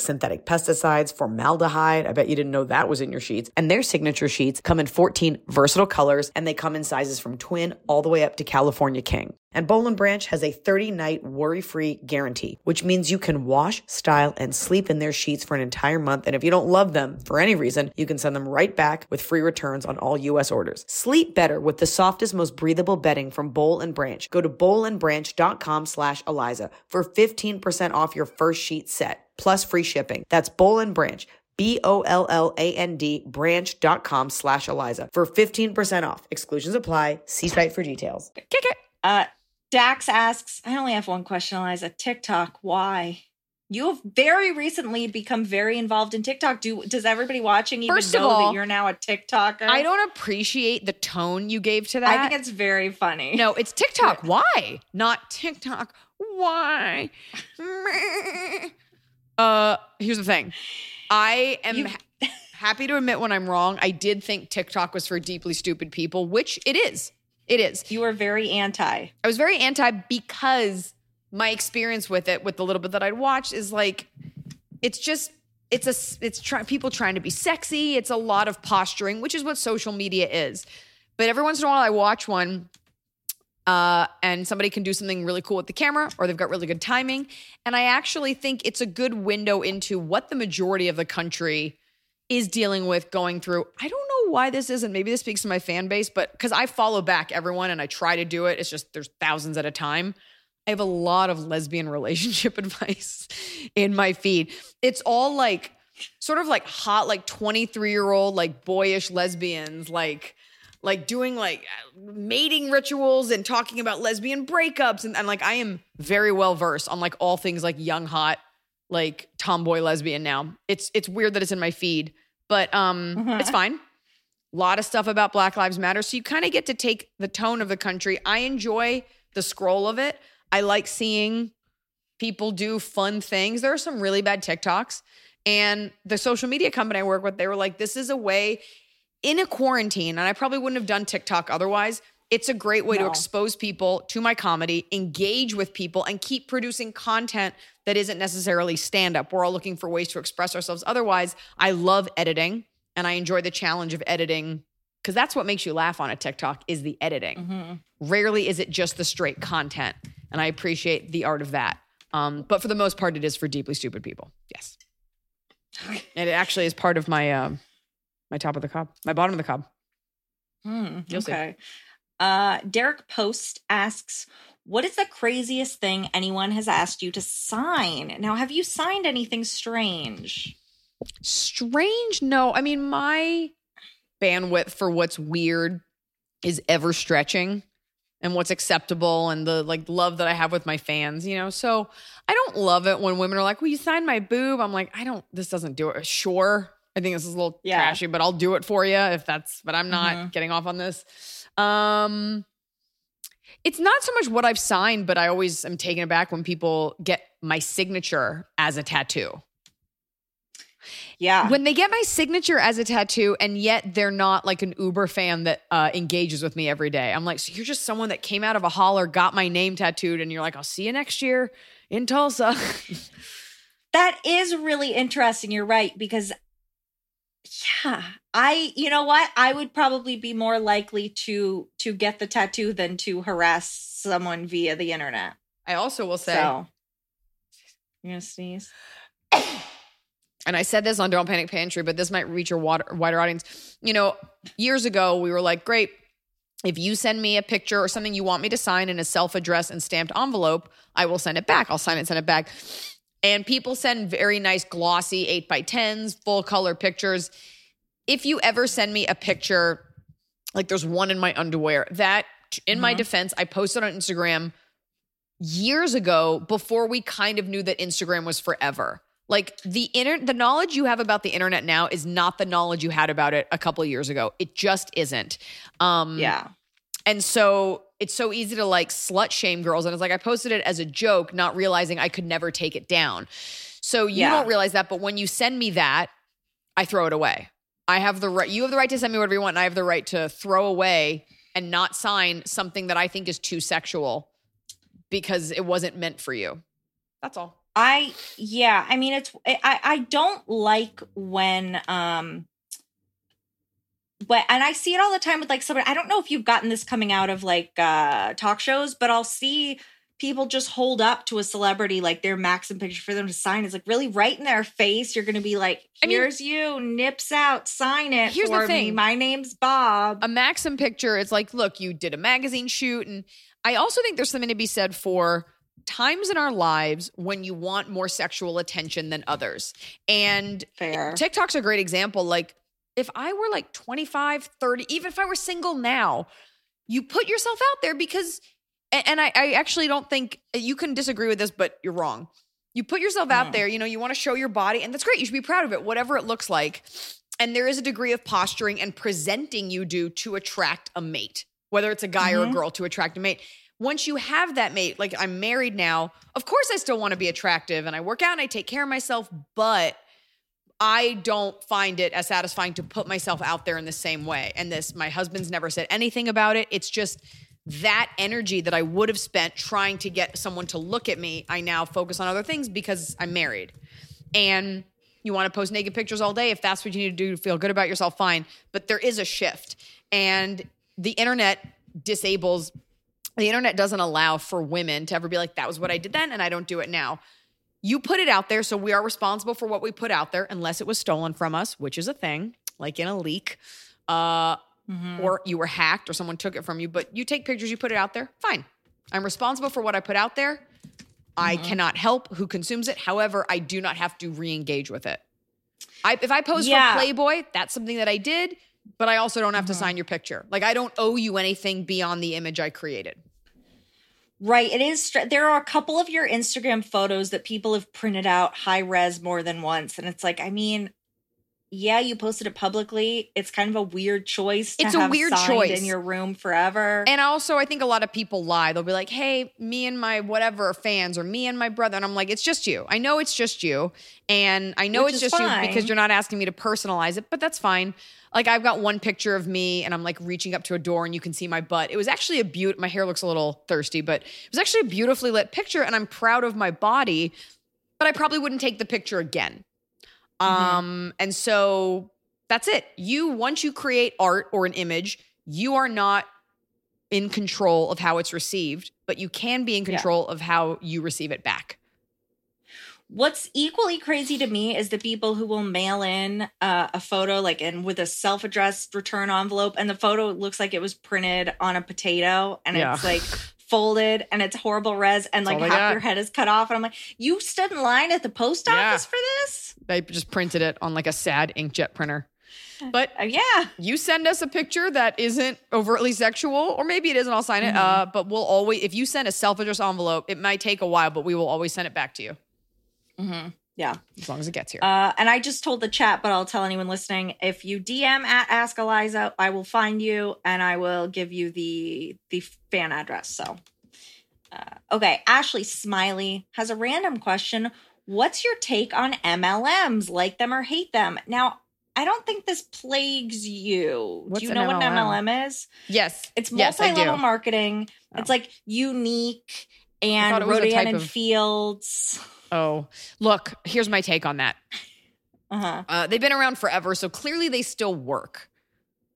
Speaker 5: synthetic pesticides, formaldehyde. I bet you didn't know that was in your sheets. And their signature sheets come in 14 versatile colors, and they come in sizes from twin all the way up to California King. And Boll and Branch has a 30 night worry free guarantee, which means you can wash, style, and sleep in their sheets for an entire month. And if you don't love them for any reason, you can send them right back with free returns on all US orders. Sleep better with the softest, most breathable bedding from Boll and Branch. Go to bowlandbranch.com slash Eliza for 15% off your first sheet set plus free shipping. That's Boll and Branch. B-O-L-L-A-N-D branch.com slash Eliza for 15% off. Exclusions apply. See site for details.
Speaker 2: Kick it.
Speaker 3: Uh, Dax asks, I only have one question, Eliza. TikTok, why? You have very recently become very involved in TikTok. Do does everybody watching even
Speaker 2: First of
Speaker 3: know
Speaker 2: all,
Speaker 3: that you're now a TikToker?
Speaker 2: I don't appreciate the tone you gave to that.
Speaker 3: I think it's very funny.
Speaker 2: No, it's TikTok. Why? Not TikTok. Why? Uh, here's the thing. I am
Speaker 3: You-
Speaker 2: ha- happy to admit when I'm wrong. I did think TikTok was for deeply stupid people, which it is. It is.
Speaker 3: you are very anti.
Speaker 2: I was very anti because my experience with it, with the little bit that I'd watched, is like it's just it's a it's try, people trying to be sexy. It's a lot of posturing, which is what social media is. But every once in a while, I watch one. Uh, and somebody can do something really cool with the camera, or they've got really good timing. And I actually think it's a good window into what the majority of the country is dealing with going through. I don't know why this isn't. Maybe this speaks to my fan base, but because I follow back everyone and I try to do it, it's just there's thousands at a time. I have a lot of lesbian relationship advice in my feed. It's all like sort of like hot, like 23 year old, like boyish lesbians, like like doing like mating rituals and talking about lesbian breakups. And, and like I am very well versed on like all things like young, hot, like tomboy lesbian now. It's it's weird that it's in my feed, but um it's fine. A lot of stuff about Black Lives Matter. So you kind of get to take the tone of the country. I enjoy the scroll of it. I like seeing people do fun things. There are some really bad TikToks. And the social media company I work with, they were like, this is a way in a quarantine, and I probably wouldn't have done TikTok otherwise. It's a great way to expose people to my comedy, engage with people, and keep producing content that isn't necessarily stand up. We're all looking for ways to express ourselves. Otherwise, I love editing and I enjoy the challenge of editing because that's what makes you laugh on a TikTok is the editing. Rarely is it just the straight content, and I appreciate the art of that. Um, but for the most part, it is for deeply stupid people. Yes, and it actually is part of my um, my top of the cob, my bottom of the cob.
Speaker 3: Hmm, okay. Uh, Derek Post asks, "What is the craziest thing anyone has asked you to sign? Now, have you signed anything strange?"
Speaker 2: Strange? No, I mean my bandwidth for what's weird is ever stretching and what's acceptable and the like love that I have with my fans, you know. So I don't love it when women are like, "Will you sign my boob?" I'm like, "I don't. This doesn't do it." Sure, I think this is a little
Speaker 3: Yeah.
Speaker 2: trashy, but I'll do it for you if that's. But I'm not
Speaker 3: Mhm.
Speaker 2: getting off on this. Um, it's not so much what I've signed, but I always am taken aback when people get my signature as a tattoo
Speaker 3: Yeah,
Speaker 2: when they get my signature as a tattoo and yet they're not like an uber fan that uh, engages with me every day i'm like so you're just someone that came out of a holler got my name tattooed and you're like i'll see you next year in tulsa
Speaker 3: that is really interesting. You're right because, yeah, I. You know what? I would probably be more likely to to get the tattoo than to harass someone via the internet.
Speaker 2: i also will say
Speaker 3: So, you're gonna sneeze.
Speaker 2: and I said this on Don't Panic Pantry, but this might reach a wider, wider audience. You know, years ago, we were like, great, if you send me a picture or something you want me to sign in a self addressed and stamped envelope, I will send it back. I'll sign it, send it back. And people send very nice, glossy 8 by 10s, full color pictures. If you ever send me a picture, like there's one in my underwear, that in my defense, I posted on Instagram years ago before we kind of knew that Instagram was forever. Like the inter- the knowledge you have about the internet now is not the knowledge you had about it a couple of years ago. It just isn't. Um
Speaker 3: Yeah.
Speaker 2: And so it's so easy to like slut shame girls. And it's like I posted it as a joke, not realizing I could never take it down. So you
Speaker 3: Yeah.
Speaker 2: don't realize that, but when you send me that, I throw it away. I have the right, you have the right to send me whatever you want, and I have the right to throw away and not sign something that I think is too sexual because it wasn't meant for you. That's all.
Speaker 3: I yeah, I mean it's I I don't like when um but and I see it all the time with like somebody I don't know if you've gotten this coming out of like uh talk shows, but I'll see people just hold up to a celebrity like their maxim picture for them to sign. It's like really right in their face. You're gonna be like,
Speaker 2: I mean-
Speaker 3: here's you, nips out, sign it
Speaker 2: Here's the
Speaker 3: for me.
Speaker 2: thing.
Speaker 3: My name's Bob.
Speaker 2: a Maxim picture, it's like, look, you did a magazine shoot. And I also think there's something to be said for times in our lives when you want more sexual attention than others. And
Speaker 3: Fair.
Speaker 2: TikTok's a great example. Like, if I were like 25, 30, even if I were single now, you put yourself out there because, and I, I actually don't think you can disagree with this, but you're wrong. You put yourself out
Speaker 3: Mm.
Speaker 2: there, you know, you want to show your body, and that's great. You should be proud of it, whatever it looks like. And there is a degree of posturing and presenting you do to attract a mate, whether it's a guy or a
Speaker 3: Mhm.
Speaker 2: girl to attract a mate. Once you have that mate, like I'm married now, of course I still want to be attractive and I work out and I take care of myself, but I don't find it as satisfying to put myself out there in the same way. And this, my husband's never said anything about it. It's just that energy that I would have spent trying to get someone to look at me, I now focus on other things because I'm married. And you want to post naked pictures all day. If that's what you need to do to feel good about yourself, fine. But there is a shift. And the internet disables, the internet doesn't allow for women to ever be like, that was what I did then, and I don't do it now. You put it out there, so we are responsible for what we put out there, unless it was stolen from us, which is a thing, like in a leak, uh,
Speaker 3: Mhm.
Speaker 2: or you were hacked, or someone took it from you. But you take pictures, you put it out there, fine. I'm responsible for what I put out there. I
Speaker 3: Mm-hmm.
Speaker 2: cannot help who consumes it. However, I do not have to re-engage with it. I, if I pose
Speaker 3: Yeah.
Speaker 2: for Playboy, that's something that I did, but I also don't have to
Speaker 3: Mm-hmm.
Speaker 2: sign your picture. Like I don't owe you anything beyond the image I created.
Speaker 3: Right. It is. str- There are a couple of your Instagram photos that people have printed out high res more than once. And it's like, I mean, yeah, you posted it publicly. It's kind of a weird choice. To
Speaker 2: It's a weird choice.
Speaker 3: in your room forever.
Speaker 2: And also, I think a lot of people lie. They'll be like, hey, me and my whatever fans, or me and my brother. And I'm like, it's just you. I know it's just you. And I know
Speaker 3: Which
Speaker 2: it's just you because you're not asking me to personalize it, but that's fine. Like, I've got one picture of me and I'm like reaching up to a door and you can see my butt. It was actually a beaut. My hair looks a little thirsty, but it was actually a beautifully lit picture. And I'm proud of my body, but I probably wouldn't take the picture again. Um, and so that's it. You, once you create art or an image, you are not in control of how it's received, but you can be in
Speaker 3: Yeah.
Speaker 2: control of how you receive it back.
Speaker 3: What's equally crazy to me is the people who will mail in uh, a photo, like in with a self-addressed return envelope, and the photo looks like it was printed on a potato, and
Speaker 2: Yeah.
Speaker 3: it's like folded, and it's horrible res, and like half
Speaker 2: got.
Speaker 3: your head is cut off, and I'm like, you stood in line at the post
Speaker 2: Yeah.
Speaker 3: office for this?
Speaker 2: They just printed it on like a sad inkjet printer. But
Speaker 3: Uh, yeah.
Speaker 2: you send us a picture that isn't overtly sexual, or maybe it is, and I'll sign it. Uh, but we'll always, if you send a self-addressed envelope, it might take a while, but we will always send it back to you
Speaker 3: Mm-hmm. Yeah.
Speaker 2: as long as it gets here.
Speaker 3: Uh, and I just told the chat, but I'll tell anyone listening: if you DM at Ask Eliza, I will find you and I will give you the the fan address. So, uh, okay. Ashley Smiley has a random question. What's your take on MLMs? Like them or hate them? Now, I don't think this plagues you.
Speaker 2: What's
Speaker 3: Do you know what an
Speaker 2: MLM?
Speaker 3: Is?
Speaker 2: yes,
Speaker 3: It's multi-level
Speaker 2: do.
Speaker 3: marketing.
Speaker 2: Oh.
Speaker 3: It's like unique and
Speaker 2: it was a
Speaker 3: Rodan and
Speaker 2: of-
Speaker 3: Fields.
Speaker 2: Oh, look, here's my take on that.
Speaker 3: Uh-huh.
Speaker 2: Uh, they've been around forever, so clearly they still work,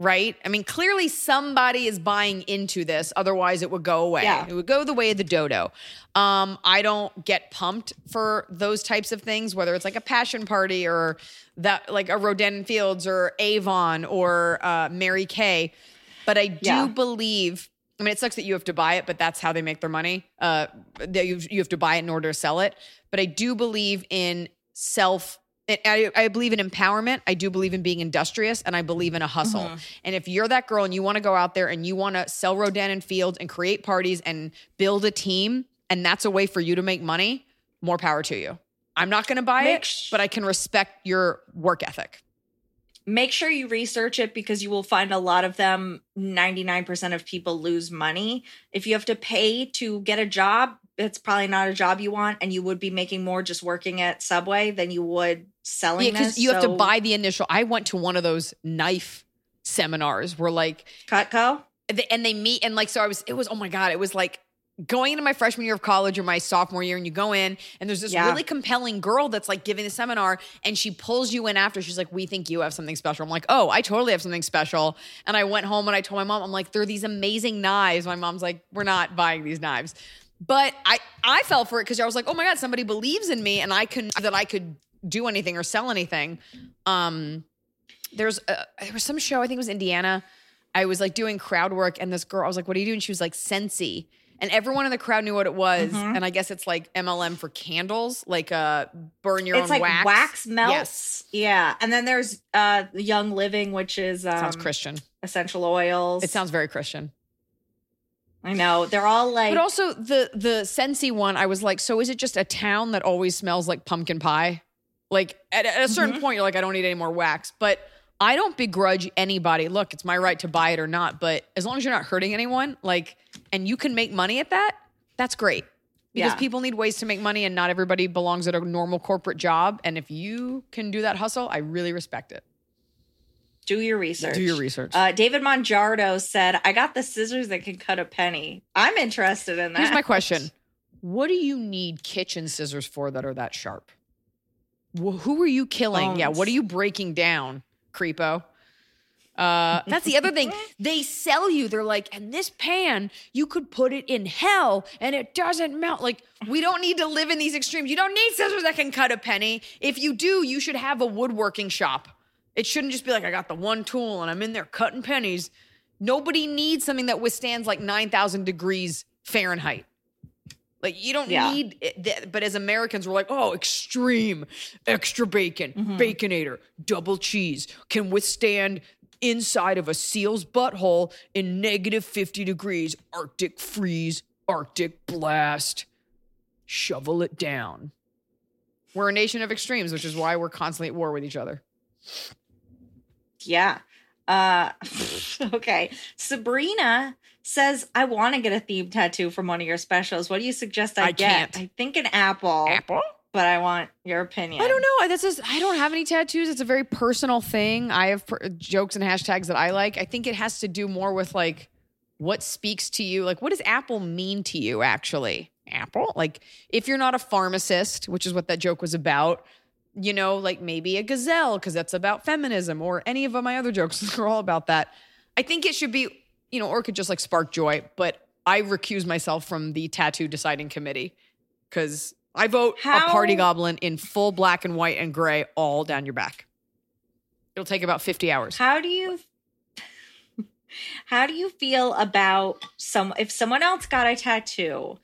Speaker 2: right? I mean, clearly somebody is buying into this. Otherwise, it would go away.
Speaker 3: Yeah.
Speaker 2: It would go the way of the dodo. Um, I don't get pumped for those types of things, whether it's like a passion party or that, like a Rodan Fields or Avon or uh, Mary Kay. But I do
Speaker 3: Yeah.
Speaker 2: believe. I mean, it sucks that you have to buy it, but that's how they make their money. Uh, that you, you have to buy it in order to sell it. But I do believe in self. I, I believe in empowerment. I do believe in being industrious, and I believe in a hustle.
Speaker 3: Mm-hmm.
Speaker 2: And if you're that girl and you want to go out there and you want to sell Rodan and Fields and create parties and build a team, and that's a way for you to make money, more power to you. I'm not going to buy
Speaker 3: Make
Speaker 2: it,
Speaker 3: sh-
Speaker 2: but I can respect your work ethic.
Speaker 3: Make sure you research it because you will find a lot of them, 99% of people lose money. If you have to pay to get a job, it's probably not a job you want, and you would be making more just working at Subway than you would selling
Speaker 2: Yeah, because
Speaker 3: this.
Speaker 2: you have to buy the initial. I went to one of those knife seminars where like
Speaker 3: Cutco.
Speaker 2: and they meet and like so I was it was oh my god it was like going into my freshman year of college or my sophomore year and you go in and there's this
Speaker 3: Yeah.
Speaker 2: really compelling girl that's like giving the seminar and she pulls you in after. She's like we think you have something special. I'm like oh I totally have something special. And I went home and I told my mom I'm like they're these amazing knives. My mom's like we're not buying these knives. But I I fell for it because I was like oh my god somebody believes in me and I can that I could do anything or sell anything. Um there's a, there was some show I think it was Indiana. I was like doing crowd work, and this girl I was like, "What are you doing?" She was like, "Scentsy," and everyone in the crowd knew what it was.
Speaker 3: Mhm.
Speaker 2: And I guess it's like MLM for candles, like uh, burn your
Speaker 3: it's
Speaker 2: own
Speaker 3: like
Speaker 2: wax.
Speaker 3: wax, melts.
Speaker 2: Yes,
Speaker 3: Yeah. And then there's uh Young Living, which is um,
Speaker 2: sounds Christian.
Speaker 3: essential oils.
Speaker 2: It sounds very Christian.
Speaker 3: I know. They're all like
Speaker 2: But also the the Scentsy one, I was like, so is it just a town that always smells like pumpkin pie? Like at, at a certain
Speaker 3: Mhm.
Speaker 2: point, you're like, I don't need any more wax. But I don't begrudge anybody. Look, it's my right to buy it or not. But as long as you're not hurting anyone, like, and you can make money at that, that's great. Because
Speaker 3: Yeah.
Speaker 2: people need ways to make money, and not everybody belongs at a normal corporate job. And if you can do that hustle, I really respect it.
Speaker 3: do your research.
Speaker 2: Do your research.
Speaker 3: Uh, David Monjardo said, I got the scissors that can cut a penny. I'm interested in that.
Speaker 2: Here's my question: What do you need kitchen scissors for that are that sharp? Wh- who are you killing? Yeah, what are you breaking down, creepo? Uh, that's the other thing. They sell you. They're like, and this pan, you could put it in hell and it doesn't melt. Like, we don't need to live in these extremes. You don't need scissors that can cut a penny. If you do, you should have a woodworking shop. It shouldn't just be like, I got the one tool and I'm in there cutting pennies. Nobody needs something that withstands like 9,000 degrees Fahrenheit. Like you don't
Speaker 3: Yeah.
Speaker 2: need it, but as Americans we're like, "Oh, extreme, extra bacon, baconator, double cheese can withstand inside of a seal's butthole in negative 50 degrees, arctic freeze, arctic blast. Shovel it down." We're a nation of extremes, which is why we're constantly at war with each other.
Speaker 3: Yeah. Uh okay. Sabrina says, I want to get a theme tattoo from one of your specials. What do you suggest I,
Speaker 2: I
Speaker 3: get?
Speaker 2: can't.
Speaker 3: I think an apple,
Speaker 2: Apple?
Speaker 3: but I want your opinion.
Speaker 2: I don't know. This is I don't have any tattoos. It's a very personal thing. I have per- jokes and hashtags that I like. I think it has to do more with like what speaks to you. Like what does Apple mean to you actually? Apple? Like if you're not a pharmacist, which is what that joke was about, you know, like maybe a gazelle because that's about feminism or any of my other jokes are all about that. I think it should be, you know, or it could just like spark joy, but I recuse myself from the tattoo deciding committee because I vote a party goblin in full black and white and gray all down your back. It'll take about 50 hours.
Speaker 3: How do you How do you feel about some if someone else got a tattoo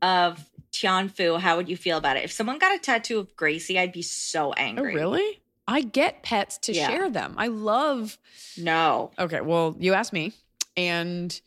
Speaker 3: of Tianfu, how would you feel about it? If someone got a tattoo of Gracie, I'd be so
Speaker 2: Oh,
Speaker 3: angry.
Speaker 2: really? I get pets to
Speaker 3: Yeah.
Speaker 2: share them. I love.
Speaker 3: No.
Speaker 2: Okay, well, you asked me. And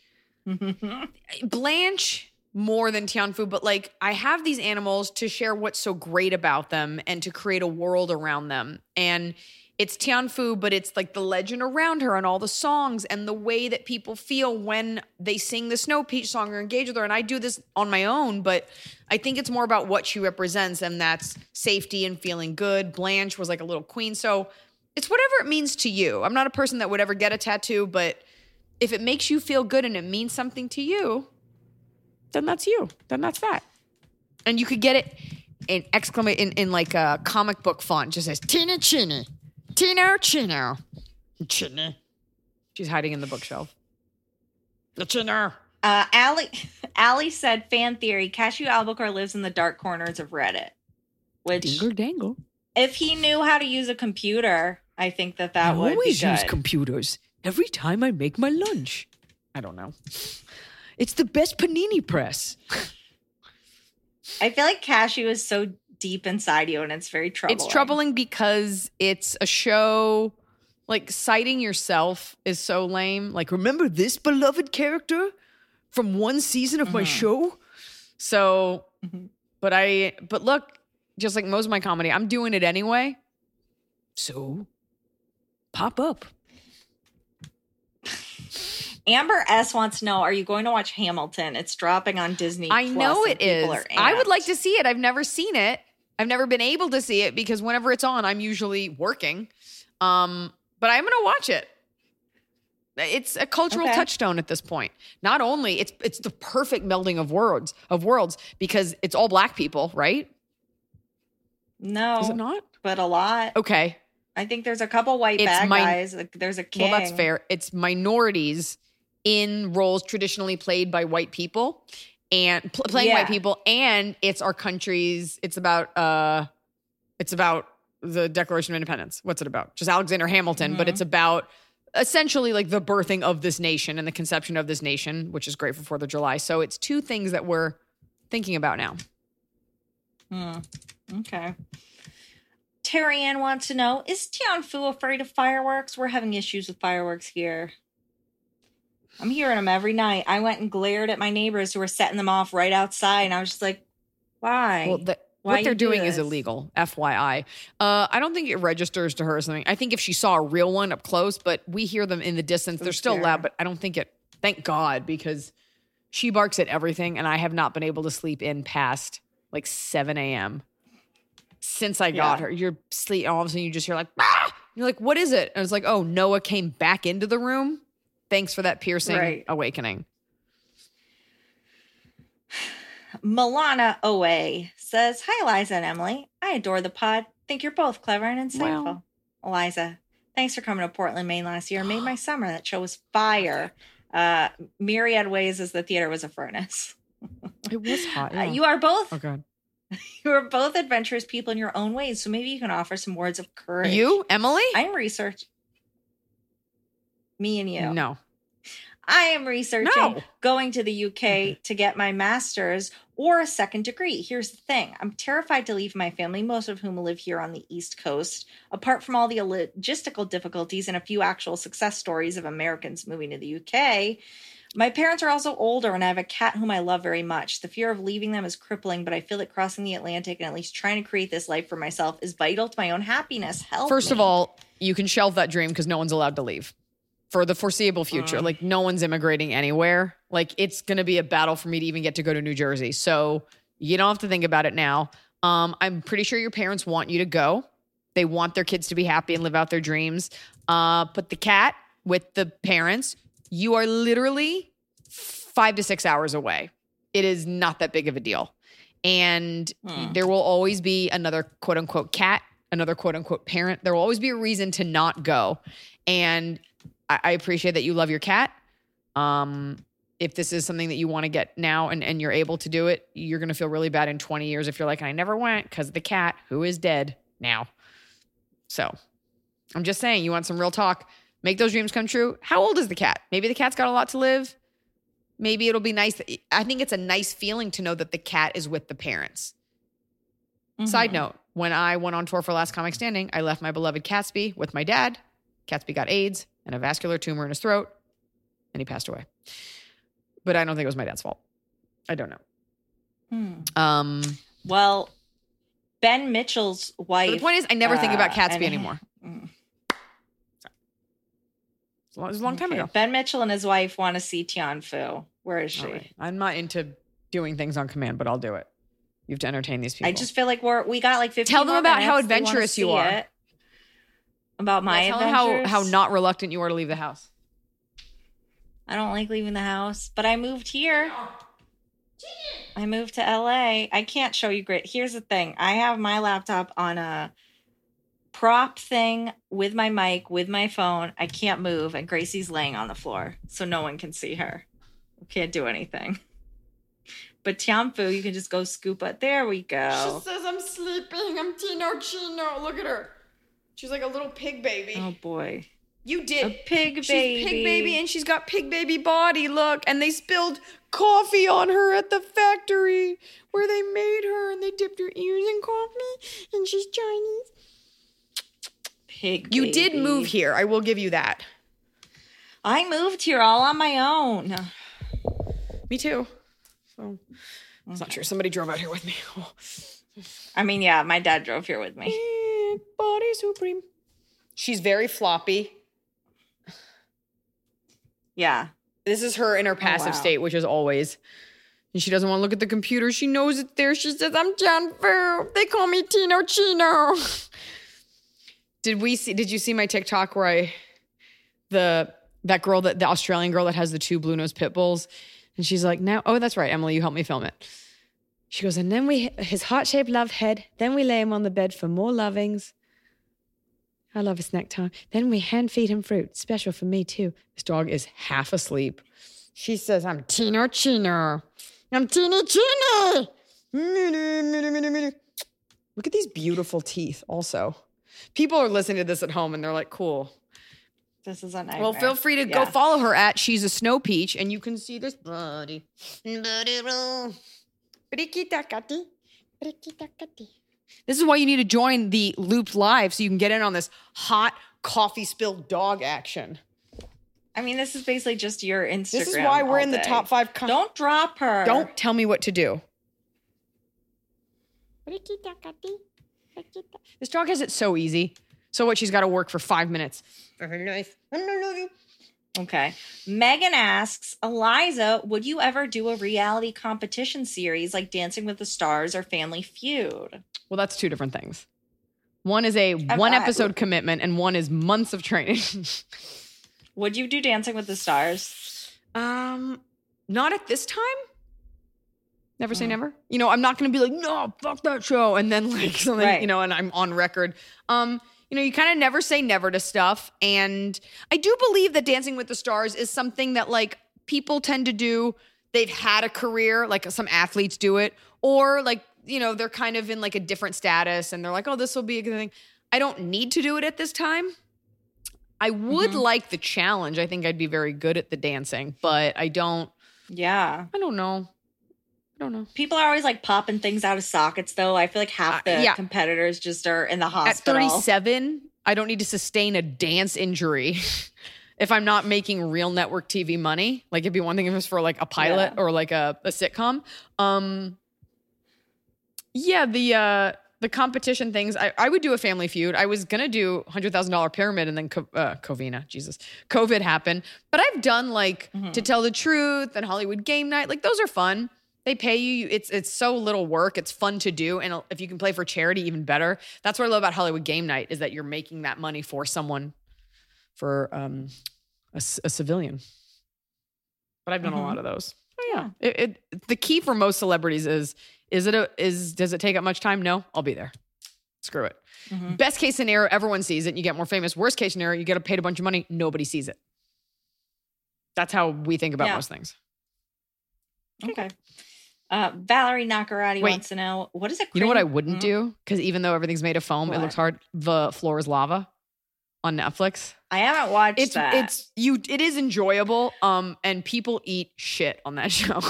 Speaker 2: Blanche more than Tianfu, but like I have these animals to share what's so great about them and to create a world around them. And it's Tianfu, but it's like the legend around her and all the songs and the way that people feel when they sing the Snow Peach song or engage with her. And I do this on my own, but I think it's more about what she represents, and that's safety and feeling good. Blanche was like a little queen. So it's whatever it means to you. I'm not a person that would ever get a tattoo, but if it makes you feel good and it means something to you, then that's you. Then that's that. And you could get it in exclamation in, in like a comic book font. Just says Tina Chinny. Tino Chino. Chinny. She's hiding in the bookshelf. The Chino.
Speaker 3: Uh Allie Allie said fan theory, Cashew Albacore lives in the dark corners of Reddit. Which
Speaker 2: Dingle dangle.
Speaker 3: if he knew how to use a computer, I think that that
Speaker 2: I
Speaker 3: would
Speaker 2: always
Speaker 3: be
Speaker 2: use
Speaker 3: good.
Speaker 2: computers every time I make my lunch. I don't know. It's the best panini press.
Speaker 3: I feel like Cashew is so deep inside you and it's very troubling.
Speaker 2: It's troubling because it's a show like citing yourself is so lame. Like, remember this beloved character from one season of my
Speaker 3: Mhm.
Speaker 2: show? So,
Speaker 3: Mhm.
Speaker 2: but I, but look, just like most of my comedy, I'm doing it anyway. So pop up.
Speaker 3: Amber S wants to know: Are you going to watch Hamilton? It's dropping on Disney.
Speaker 2: I know it is. I would like to see it. I've never seen it. I've never been able to see it because whenever it's on, I'm usually working. Um, but I'm gonna watch it. It's a cultural
Speaker 3: Okay.
Speaker 2: touchstone at this point. Not only it's it's the perfect melding of worlds of worlds because it's all black people, right?
Speaker 3: No,
Speaker 2: Is it not?
Speaker 3: but a lot.
Speaker 2: Okay.
Speaker 3: I think there's a couple white
Speaker 2: It's
Speaker 3: bad
Speaker 2: my-
Speaker 3: guys. Like, There's a king.
Speaker 2: Well, that's fair. It's minorities in roles traditionally played by white people and pl- playing
Speaker 3: Yeah.
Speaker 2: white people and it's our country's it's about uh it's about the Declaration of Independence. What's it about? Just Alexander Hamilton,
Speaker 3: Mm-hmm.
Speaker 2: but it's about essentially like the birthing of this nation and the conception of this nation, which is great for 4th of July. So it's two things that we're thinking about now.
Speaker 3: Hmm. Okay. Terry Ann wants to know: Is Tianfu afraid of fireworks? We're having issues with fireworks here. I'm hearing them every night. I went and glared at my neighbors who were setting them off right outside, and I was just like, "Why?
Speaker 2: Well, the,
Speaker 3: Why
Speaker 2: what they're
Speaker 3: do
Speaker 2: doing is illegal, FYI. Uh, I don't think it registers to her or something. I think if she saw a real one up close, but we hear them in the distance, they're still
Speaker 3: fair.
Speaker 2: loud, but I don't think it, thank God, because she barks at everything, and I have not been able to sleep in past like 7 a.m. since I got
Speaker 3: Yeah.
Speaker 2: her. You're sleep, all of a sudden you just hear like, ah! You're like, what is it? And it's like, oh, Noah came back into the room. Thanks for that piercing
Speaker 3: Right.
Speaker 2: awakening.
Speaker 3: Milana Owe says, Hi, Eliza and Emily. I adore the pod. Think you're both clever and insightful.
Speaker 2: Wow.
Speaker 3: Eliza, thanks for coming to Portland, Maine last year. Made my summer. That show was fire. Uh, myriad ways as the theater was a furnace.
Speaker 2: It was hot.
Speaker 3: Uh, you are both
Speaker 2: oh, God.
Speaker 3: you are both adventurous people in your own ways, so maybe you can offer some words of courage.
Speaker 2: You, Emily?
Speaker 3: I'm research. Me and you.
Speaker 2: No.
Speaker 3: I am researching
Speaker 2: No.
Speaker 3: going to the UK mm-hmm. to get my master's or a second degree. Here's the thing I'm terrified to leave my family, most of whom live here on the East Coast. Apart from all the logistical difficulties and a few actual success stories of Americans moving to the UK, my parents are also older and I have a cat whom I love very much. The fear of leaving them is crippling, but I feel that crossing the Atlantic and at least trying to create this life for myself is vital to my own happiness. Help.
Speaker 2: First of all, you can shelve that dream because no one's allowed to leave for the foreseeable future. Like no one's immigrating anywhere. Like it's going to be a battle for me to even get to go to New Jersey. So you don't have to think about it now. Um, I'm pretty sure your parents want you to go. They want their kids to be happy and live out their dreams. Uh, put the cat with the parents. You are literally five to six hours away. It is not that big of a deal. And there will always be another quote unquote cat, another quote unquote parent. There will always be a reason to not go. And I, I appreciate that you love your cat. Um, if this is something that you want to get now and, and you're able to do it, you're going to feel really bad in 20 years if you're like, I never went because the cat who is dead now. So I'm just saying, you want some real talk, make those dreams come true. How old is the cat? Maybe the cat's got a lot to live. Maybe it'll be nice. I think it's a nice feeling to know that the cat is with the parents. Side note, when I went on tour for Last Comic Standing, I left my beloved Catsby with my dad. Catsby got AIDS and a vascular tumor in his throat, and he passed away. But I don't think it was my dad's fault. I don't know.
Speaker 3: Hmm.
Speaker 2: Um,
Speaker 3: Well, Ben Mitchell's wife.
Speaker 2: the point is, I never think about
Speaker 3: uh,
Speaker 2: Catsby
Speaker 3: and-
Speaker 2: anymore.
Speaker 3: Mm.
Speaker 2: It was a long time
Speaker 3: Okay,
Speaker 2: ago.
Speaker 3: Ben Mitchell and his wife want to see Tianfu. Where is she?
Speaker 2: Right. I'm not into doing things on command, but I'll do it. You have to entertain these people.
Speaker 3: I just feel like we're we got like 15
Speaker 2: Tell them about how
Speaker 3: minutes. They wanna
Speaker 2: adventurous you are.
Speaker 3: it. About my
Speaker 2: Yeah, tell them how
Speaker 3: adventures.
Speaker 2: how not reluctant you are to leave the house.
Speaker 3: I don't like leaving the house, but I moved here. I moved to LA. I can't show you grit. Here's the thing. I have my laptop on a prop thing with my mic, with my phone. I can't move, and Gracie's laying on the floor, so no one can see her. Can't do anything. But Tianfu, you can just go scoop it. There we go.
Speaker 2: She says I'm sleeping. I'm Tino Chino. Look at her. She's like a little pig baby.
Speaker 3: Oh boy.
Speaker 2: You did.
Speaker 3: A pig
Speaker 2: She's
Speaker 3: baby.
Speaker 2: pig baby and she's got pig baby body. Look, and they spilled coffee on her at the factory where they made her and they dipped her ears in coffee and she's Chinese.
Speaker 3: Pig baby.
Speaker 2: You did move here. I will give you that.
Speaker 3: I moved here all on my own.
Speaker 2: Me too. So it's not mm. true. Somebody drove out here with me.
Speaker 3: I mean, yeah, my dad drove here with me.
Speaker 2: Body supreme. She's very floppy.
Speaker 3: Yeah.
Speaker 2: This is her in her oh, passive
Speaker 3: wow.
Speaker 2: state, which is always. And she doesn't want to look at the computer. She knows it's there. She says, I'm John Farrow. They call me Tino Chino. Did we see did you see my TikTok where I the that girl that the Australian girl that has the two blue nose pit bulls? And she's like, now, oh, that's right, Emily, you helped me film it. She goes, and then we his heart-shaped love head, then we lay him on the bed for more lovings. I love a snack time. Then we hand feed him fruit, special for me too. This dog is half asleep. She says, I'm Tino Chino. I'm Tino Chino. Look at these beautiful teeth, also. People are listening to this at home and they're like, cool.
Speaker 3: This is a nightmare.
Speaker 2: Well, feel free to go follow her at She's a Snow Peach and you can see this body. Body roll. Briki-takati. Briki-takati. This is why you need to join the Looped Live so you can get in on this hot coffee spilled dog action.
Speaker 3: I mean, this is basically just your Instagram.
Speaker 2: This is why we're
Speaker 3: all
Speaker 2: in the top five. co-
Speaker 3: Don't drop her.
Speaker 2: Don't tell me what to do. This dog has it so easy. So what? She's got to work for five minutes for her life.
Speaker 3: Okay. Megan asks, Eliza, would you ever do a reality competition series like Dancing with the Stars or Family Feud?
Speaker 2: Well, that's two different things. One is a one
Speaker 3: I-
Speaker 2: episode commitment, and one is months of training.
Speaker 3: Would you do Dancing with the Stars?
Speaker 2: um, not at this time. Never say
Speaker 3: Mm.
Speaker 2: never. You know, I'm not going to be like, no, fuck that show, and then like something,
Speaker 3: Right.
Speaker 2: you know, and I'm on record. Um, you know, you kind of never say never to stuff, and I do believe that Dancing with the Stars is something that like people tend to do. They've had a career, like some athletes do it, or like you know they're kind of in like a different status, and they're like, oh, this will be a good thing. I don't need to do it at this time. I would
Speaker 3: Mhm.
Speaker 2: like the challenge. I think I'd be very good at the dancing, but I don't.
Speaker 3: Yeah.
Speaker 2: I don't know. I don't know.
Speaker 3: People are always like popping things out of sockets, though. I feel like half
Speaker 2: Uh,
Speaker 3: the
Speaker 2: yeah.
Speaker 3: competitors just are in the hospital.
Speaker 2: At 37, I don't need to sustain a dance injury if I'm not making real network TV money. Like it'd be one thing if it was for like a pilot
Speaker 3: Yeah.
Speaker 2: or like a, a sitcom. Um yeah, the uh the competition things, I, I would do a family feud. I was gonna do hundred thousand dollar pyramid and then co- uh, Covina, Jesus, COVID happened. But I've done like
Speaker 3: Mm-hmm.
Speaker 2: to tell the truth and Hollywood Game Night. Like those are fun. They pay you. It's it's so little work. It's fun to do, and if you can play for charity, even better. That's what I love about Hollywood Game Night is that you're making that money for someone, for um, a, a civilian. But I've done a
Speaker 3: Mhm.
Speaker 2: lot of those. Oh yeah. It, it the key for most celebrities is is it a is does it take up much time? No, I'll be there. Screw it.
Speaker 3: Mhm.
Speaker 2: Best case scenario, everyone sees it. And you get more famous. Worst case scenario, you get paid a bunch of money. Nobody sees it. That's how we think about
Speaker 3: Yeah.
Speaker 2: most things.
Speaker 3: Okay. Uh, Valerie Nakarati
Speaker 2: Wait.
Speaker 3: wants to know what is a
Speaker 2: You know what I wouldn't
Speaker 3: Mm.
Speaker 2: do? Because even though everything's made of foam, it looks hard. The floor is lava on Netflix.
Speaker 3: I haven't watched
Speaker 2: It's
Speaker 3: that.
Speaker 2: it's you. It is enjoyable. Um, and people eat shit on that show.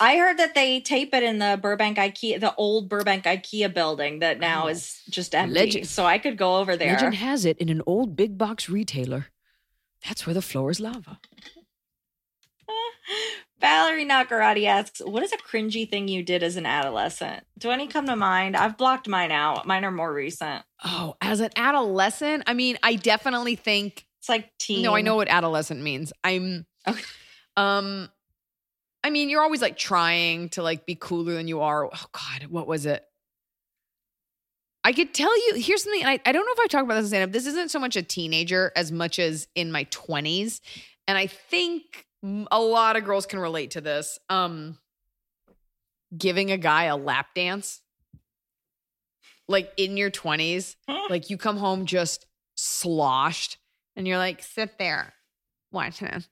Speaker 3: I heard that they tape it in the Burbank IKEA, the old Burbank IKEA building that now
Speaker 2: Oh.
Speaker 3: is just empty.
Speaker 2: Legend.
Speaker 3: So I could go over there.
Speaker 2: Legend has it in an old big box retailer. That's where the floor is lava.
Speaker 3: Valerie Nakarati asks, "What is a cringy thing you did as an adolescent? Do any come to mind? I've blocked mine out. Mine are more recent.
Speaker 2: Oh, as an adolescent, I mean, I definitely think
Speaker 3: It's like teen.
Speaker 2: No, I know what adolescent means. I'm
Speaker 3: Okay.
Speaker 2: um I mean, you're always like trying to like be cooler than you are. Oh god, what was it? I could tell you, here's something, and I, I don't know if I talked about this in stand-up. This isn't so much a teenager as much as in my 20s. And I think a lot of girls can relate to this. Um giving a guy a lap dance. Like in your 20s, like you come home just sloshed and you're like, sit there, watch this.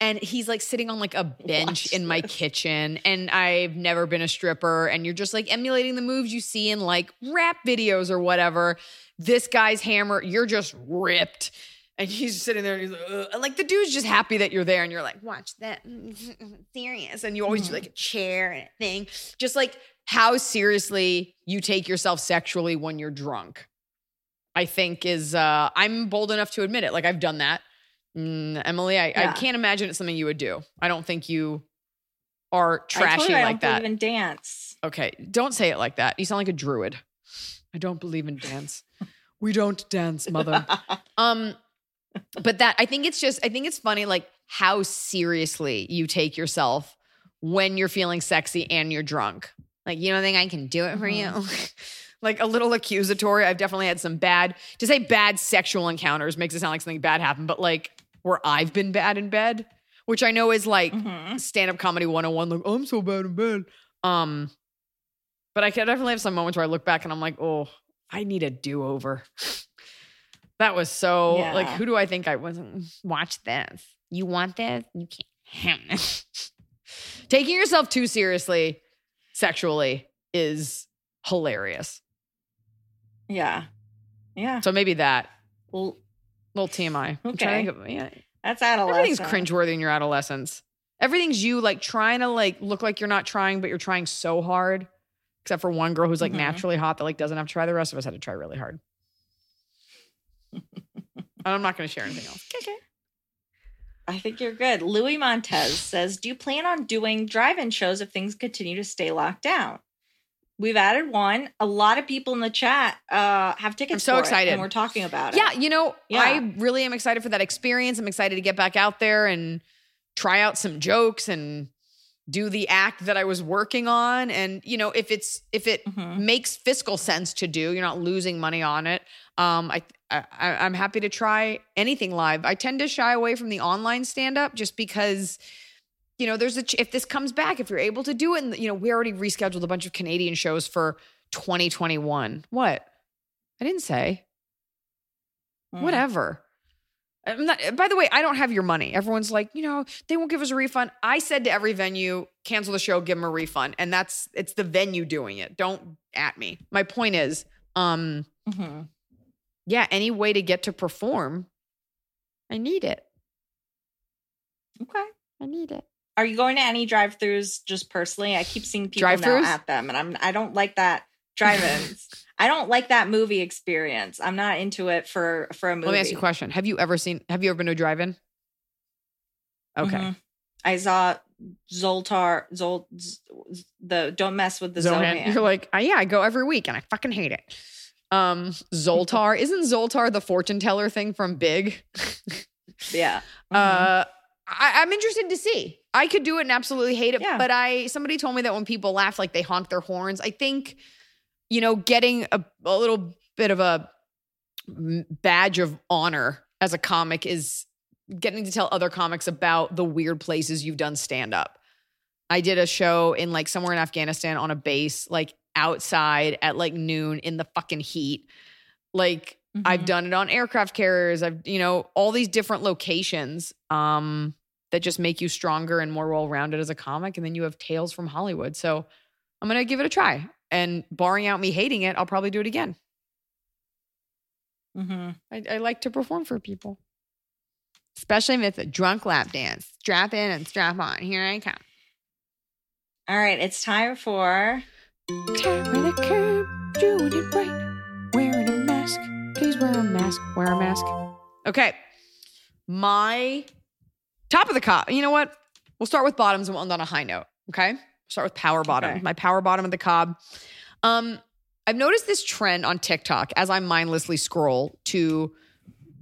Speaker 2: And he's like sitting on like a bench
Speaker 3: Watch
Speaker 2: in my
Speaker 3: this.
Speaker 2: kitchen. And I've never been a stripper. And you're just like emulating the moves you see in like rap videos or whatever. This guy's hammer, you're just ripped. And he's sitting there and he's like, Ugh. and like the dude's just happy that you're there. And you're like, watch that. Serious. And you always do like a chair and a thing. Just like how seriously you take yourself sexually when you're drunk. I think is uh I'm bold enough to admit it. Like I've done that. Mm, Emily, I, I can't imagine it's something you would do. I don't think you are
Speaker 3: I
Speaker 2: trashy
Speaker 3: I
Speaker 2: like
Speaker 3: don't
Speaker 2: that.
Speaker 3: believe in dance.
Speaker 2: Okay, don't say it like that. You sound like a druid. I don't believe in dance. we don't dance, mother. um but that I think it's just I think it's funny like how seriously you take yourself when you're feeling sexy and you're drunk. Like you don't think I can do it for you? like a little accusatory. I've definitely had some bad to say bad sexual encounters makes it sound like something bad happened, but like where I've been bad in bed, which I know is like
Speaker 3: Mhm.
Speaker 2: stand-up comedy 101 like i'm so bad in bed um but i can definitely have some moments where i look back and i'm like oh i need a do-over that was so like who do i think i was watch this you want this you can't have this taking yourself too seriously sexually is hilarious
Speaker 3: Yeah. Yeah.
Speaker 2: so maybe that
Speaker 3: Well,
Speaker 2: little tmi I'm trying to
Speaker 3: Okay.
Speaker 2: of- yeah,
Speaker 3: that's adolescence.
Speaker 2: Everything's cringeworthy in your adolescence. Everything's you like trying to like look like you're not trying, but you're trying so hard. Except for one girl who's like
Speaker 3: Mhm.
Speaker 2: naturally hot that like doesn't have to try. The rest of us had to try really hard. And I'm not going to share anything else. Okay.
Speaker 3: I think you're good. Louis Montez says, Do you plan on doing drive in shows if things continue to stay locked down? We've added one. A lot of people in the chat uh, have tickets.
Speaker 2: I'm so
Speaker 3: for it,
Speaker 2: excited.
Speaker 3: and we're talking about it.
Speaker 2: Yeah, you know,
Speaker 3: Yeah.
Speaker 2: I really am excited for that experience. I'm excited to get back out there and try out some jokes and do the act that I was working on. And you know, if it's if it
Speaker 3: Mhm.
Speaker 2: makes fiscal sense to do, you're not losing money on it. Um, I, I I'm happy to try anything live. I tend to shy away from the online stand up just because. You know, there's a ch- if this comes back, if you're able to do it, and you know, we already rescheduled a bunch of Canadian shows for 2021. What? I didn't say
Speaker 3: Mm.
Speaker 2: whatever. I'm not, by the way, I don't have your money. Everyone's like, you know, they won't give us a refund. I said to every venue, cancel the show, give them a refund. And that's it's the venue doing it. Don't at me. My point is, um,
Speaker 3: Mhm.
Speaker 2: yeah, any way to get to perform, I need it.
Speaker 3: Okay.
Speaker 2: I need it.
Speaker 3: Are you going to any drive-throughs just personally? I keep seeing people now at them, and I'm I don't like that drive-ins. I don't like that movie experience. I'm not into it for for a movie.
Speaker 2: Let me ask you a question. Have you ever seen have you ever been to a drive-in? Okay.
Speaker 3: Mhm. I saw Zoltar Zol the don't mess with the
Speaker 2: Zohan.
Speaker 3: Zohan.
Speaker 2: You're like, "Uh, yeah, I go every week and I fucking hate it. Um, Zoltar. Isn't Zoltar the fortune teller thing from Big?
Speaker 3: yeah. Mhm.
Speaker 2: Uh, I, I'm interested to see. I could do it and absolutely hate it,
Speaker 3: Yeah.
Speaker 2: but I somebody told me that when people laugh, like they honk their horns. I think, you know, getting a, a little bit of a badge of honor as a comic is getting to tell other comics about the weird places you've done stand up. I did a show in like somewhere in Afghanistan on a base, like outside at like noon in the fucking heat. Like I've
Speaker 3: Mhm.
Speaker 2: done it on aircraft carriers. I've, you know, all these different locations um, that just make you stronger and more well rounded as a comic. And then you have tales from Hollywood. So I'm going to give it a try. And barring out me hating it, I'll probably do it again.
Speaker 3: Mhm.
Speaker 2: I, I like to perform for people, especially if it's a drunk lap dance. Strap in and strap on. Here I come.
Speaker 3: All right, it's time for
Speaker 2: Tap with a curb, doing it right. Wearing a mask. Please wear a mask. Wear a mask. Okay. My top of the cop. You know what? We'll start with bottoms and we'll end on a high note. Okay. Start with power bottom.
Speaker 3: Okay.
Speaker 2: My power bottom of the cob. Um, I've noticed this trend on TikTok as I mindlessly scroll to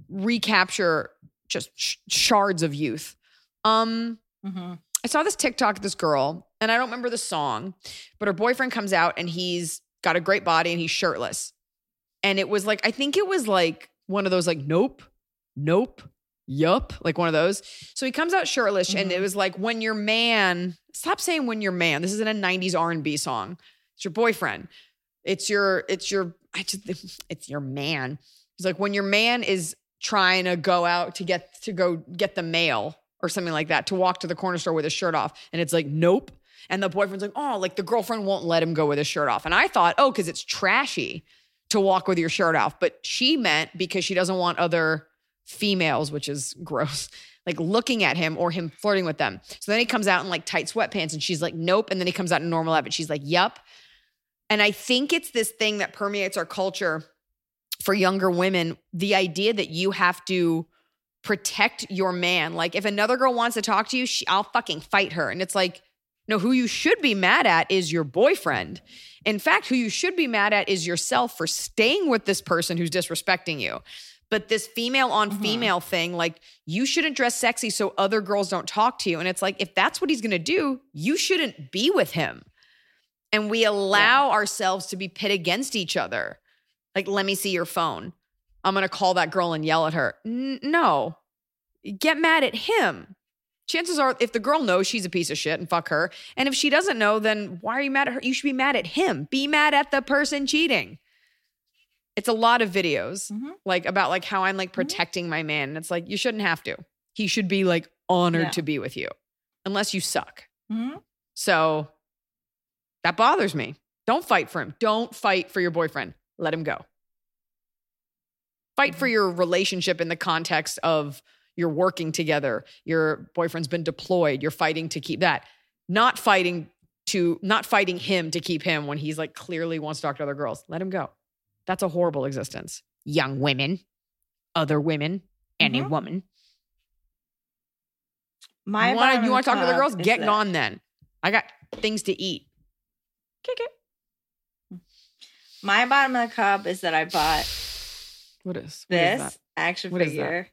Speaker 2: recapture just sh- shards of youth. Um,
Speaker 3: Mhm.
Speaker 2: I saw this TikTok, this girl, and I don't remember the song, but her boyfriend comes out and he's got a great body and he's shirtless. And it was like, I think it was like one of those, like, nope, nope, yup, like one of those. So he comes out shirtless and it was like, when your man, stop saying when your man, this isn't a 90s R&B song. It's your boyfriend. It's your, it's your, I just, it's your man. It's like, when your man is trying to go out to get, to go get the mail or something like that to walk to the corner store with his shirt off. And it's like, nope. And the boyfriend's like, oh, like the girlfriend won't let him go with his shirt off. And I thought, oh, because it's trashy to walk with your shirt off. But she meant because she doesn't want other females, which is gross, like looking at him or him flirting with them. So then he comes out in like tight sweatpants and she's like, nope. And then he comes out in normal outfit. She's like, yup. And I think it's this thing that permeates our culture for younger women the idea that you have to protect your man. Like if another girl wants to talk to you, she, I'll fucking fight her. And it's like, No, who you should be mad at is your boyfriend. In fact, who you should be mad at is yourself for staying with this person who's disrespecting you. But this female on mm-hmm. female thing, like you shouldn't dress sexy so other girls don't talk to you. And it's like, if that's what he's gonna do, you shouldn't be with him. And we allow ourselves to be pit against each other. Like, let me see your phone. I'm gonna call that girl and yell at her. N- no, get mad at him. Chances are, if the girl knows she's a piece of shit and fuck her, and if she doesn't know, then why are you mad at her? You should be mad at him. Be mad at the person cheating. It's a lot of videos
Speaker 3: Mhm.
Speaker 2: like about like how I'm like protecting my man. And it's like you shouldn't have to. He should be like honored
Speaker 3: Yeah.
Speaker 2: to be with you, unless you suck.
Speaker 3: Mhm.
Speaker 2: So that bothers me. Don't fight for him. Don't fight for your boyfriend. Let him go. Fight for your relationship in the context of you're working together. Your boyfriend's been deployed. You're fighting to keep that. Not fighting to not fighting him to keep him when he's like clearly wants to talk to other girls. Let him go. That's a horrible existence. Young women, other women, any
Speaker 3: Mhm.
Speaker 2: woman.
Speaker 3: My
Speaker 2: you want
Speaker 3: bottom
Speaker 2: you
Speaker 3: of
Speaker 2: want to talk to the girls? Get
Speaker 3: that-
Speaker 2: gone then. I got things to eat. Kick it.
Speaker 3: My bottom of the cup is that I bought
Speaker 2: What is what
Speaker 3: this action
Speaker 2: What
Speaker 3: figure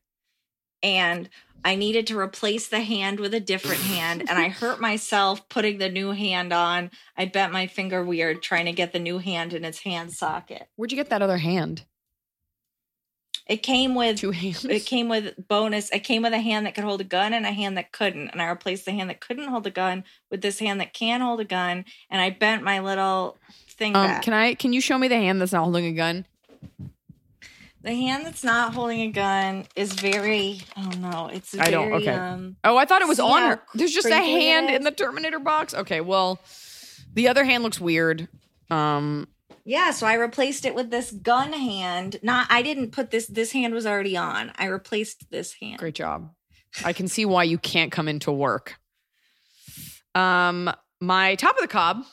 Speaker 3: and I needed to replace the hand with a different hand and I hurt myself putting the new hand on. I bent my finger weird trying to get the new hand in its hand socket.
Speaker 2: Where'd you get that other hand?
Speaker 3: It came with
Speaker 2: Two hands.
Speaker 3: it came with bonus. It came with a hand that could hold a gun and a hand that couldn't. And I replaced the hand that couldn't hold a gun with this hand that can hold a gun. And I bent my little thing
Speaker 2: Um, can I? Can you show me the hand that's not holding a gun?
Speaker 3: The hand that's not holding a gun is very. I don't know. It's very.
Speaker 2: I don't- okay.
Speaker 3: Um,
Speaker 2: Oh, I thought it was
Speaker 3: See
Speaker 2: on her. There's just a hand in the Terminator box. Okay, well, the other hand looks weird. Um,
Speaker 3: yeah. So I replaced it with this gun hand. Not. I didn't put this. This hand was already on. I replaced this hand.
Speaker 2: great job. I can see why you can't come into work. Um, my top of the cob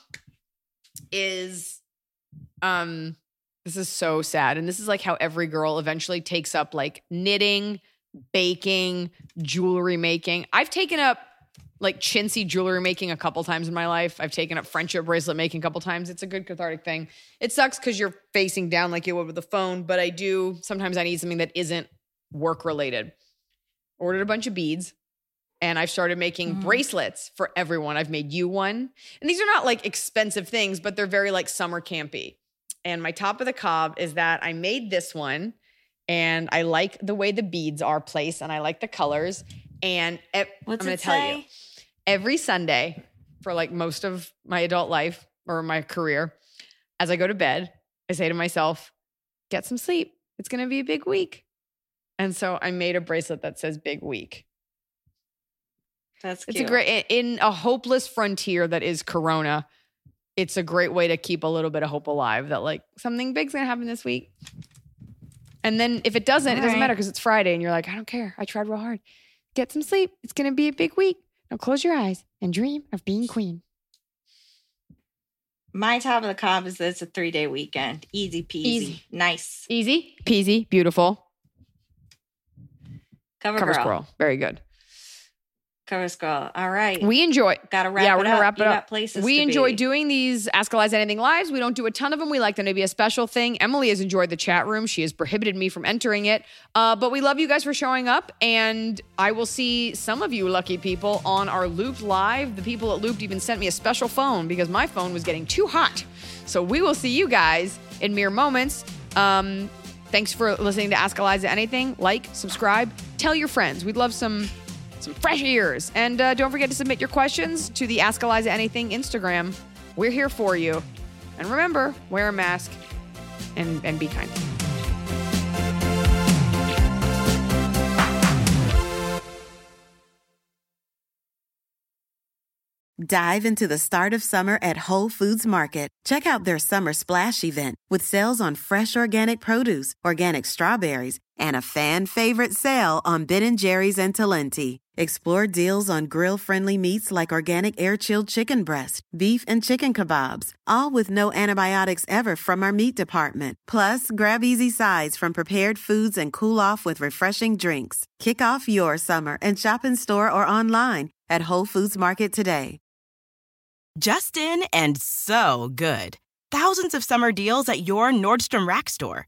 Speaker 2: is, um, this is so sad, and this is like how every girl eventually takes up like knitting, baking, jewelry making. I've taken up like chintzy jewelry making a couple times in my life. I've taken up friendship bracelet making a couple times. It's a good cathartic thing. It sucks because you're facing down like you would with a phone, but I do sometimes I need something that isn't work related. Ordered a bunch of beads and I've started making
Speaker 3: Mhm.
Speaker 2: bracelets for everyone. I've made you one. And these are not like expensive things, but they're very like summer campy. And my top of the cob is that I made this one and I like the way the beads are placed and I like the colors. And I'm going to tell you every Sunday for like most of my adult life or my career, as I go to bed, I say to myself, get some sleep. It's going to be a big week. And so I made a bracelet that says big week.
Speaker 3: That's
Speaker 2: It's a great in a hopeless frontier that is corona. It's a great way to keep a little bit of hope alive that like something big's to happen this week. And then if it doesn't, it doesn't
Speaker 3: Alright.
Speaker 2: matter because it's Friday and you're like, I don't care. I tried real hard. Get some sleep. It's to be a big week. Now close your eyes and dream of being queen.
Speaker 3: My top of the cob is that it's a three day weekend. Easy peasy.
Speaker 2: Easy.
Speaker 3: Nice.
Speaker 2: Easy, peasy, beautiful.
Speaker 3: Cover,
Speaker 2: Cover squirrel. Very good.
Speaker 3: Cover squirrel. All right.
Speaker 2: We enjoy.
Speaker 3: gotta wrap
Speaker 2: yeah, we're gonna
Speaker 3: up.
Speaker 2: wrap it
Speaker 3: You
Speaker 2: up.
Speaker 3: got places
Speaker 2: we
Speaker 3: to
Speaker 2: enjoy
Speaker 3: be.
Speaker 2: doing these Ask Eliza Anything lives. We don't do a ton of them. We like them to be a special thing. Emily has enjoyed the chat room. She has prohibited me from entering it. Uh, but we love you guys for showing up, and I will see some of you lucky people on our Looped live. The people at Looped even sent me a special phone because my phone was getting too hot. So we will see you guys in mere moments. Um, thanks for listening to Ask Eliza Anything. Like, subscribe, tell your friends. We'd love some some fresh ears. And uh, don't forget to submit your questions to the Ask Eliza Anything Instagram. We're here for you. And remember, wear a mask and, and be kind.
Speaker 6: Dive into the start of summer at Whole Foods Market. Check out their summer splash event with sales on fresh organic produce, organic strawberries, and a fan favorite sale on Ben & Jerry's and Talenti. Explore deals on grill-friendly meats like organic air-chilled chicken breast, beef and chicken kebabs, all with no antibiotics ever from our meat department. Plus, grab easy sides from prepared foods and cool off with refreshing drinks. Kick off your summer and shop in store or online at Whole Foods Market today.
Speaker 7: Just in and so good. Thousands of summer deals at your Nordstrom Rack store.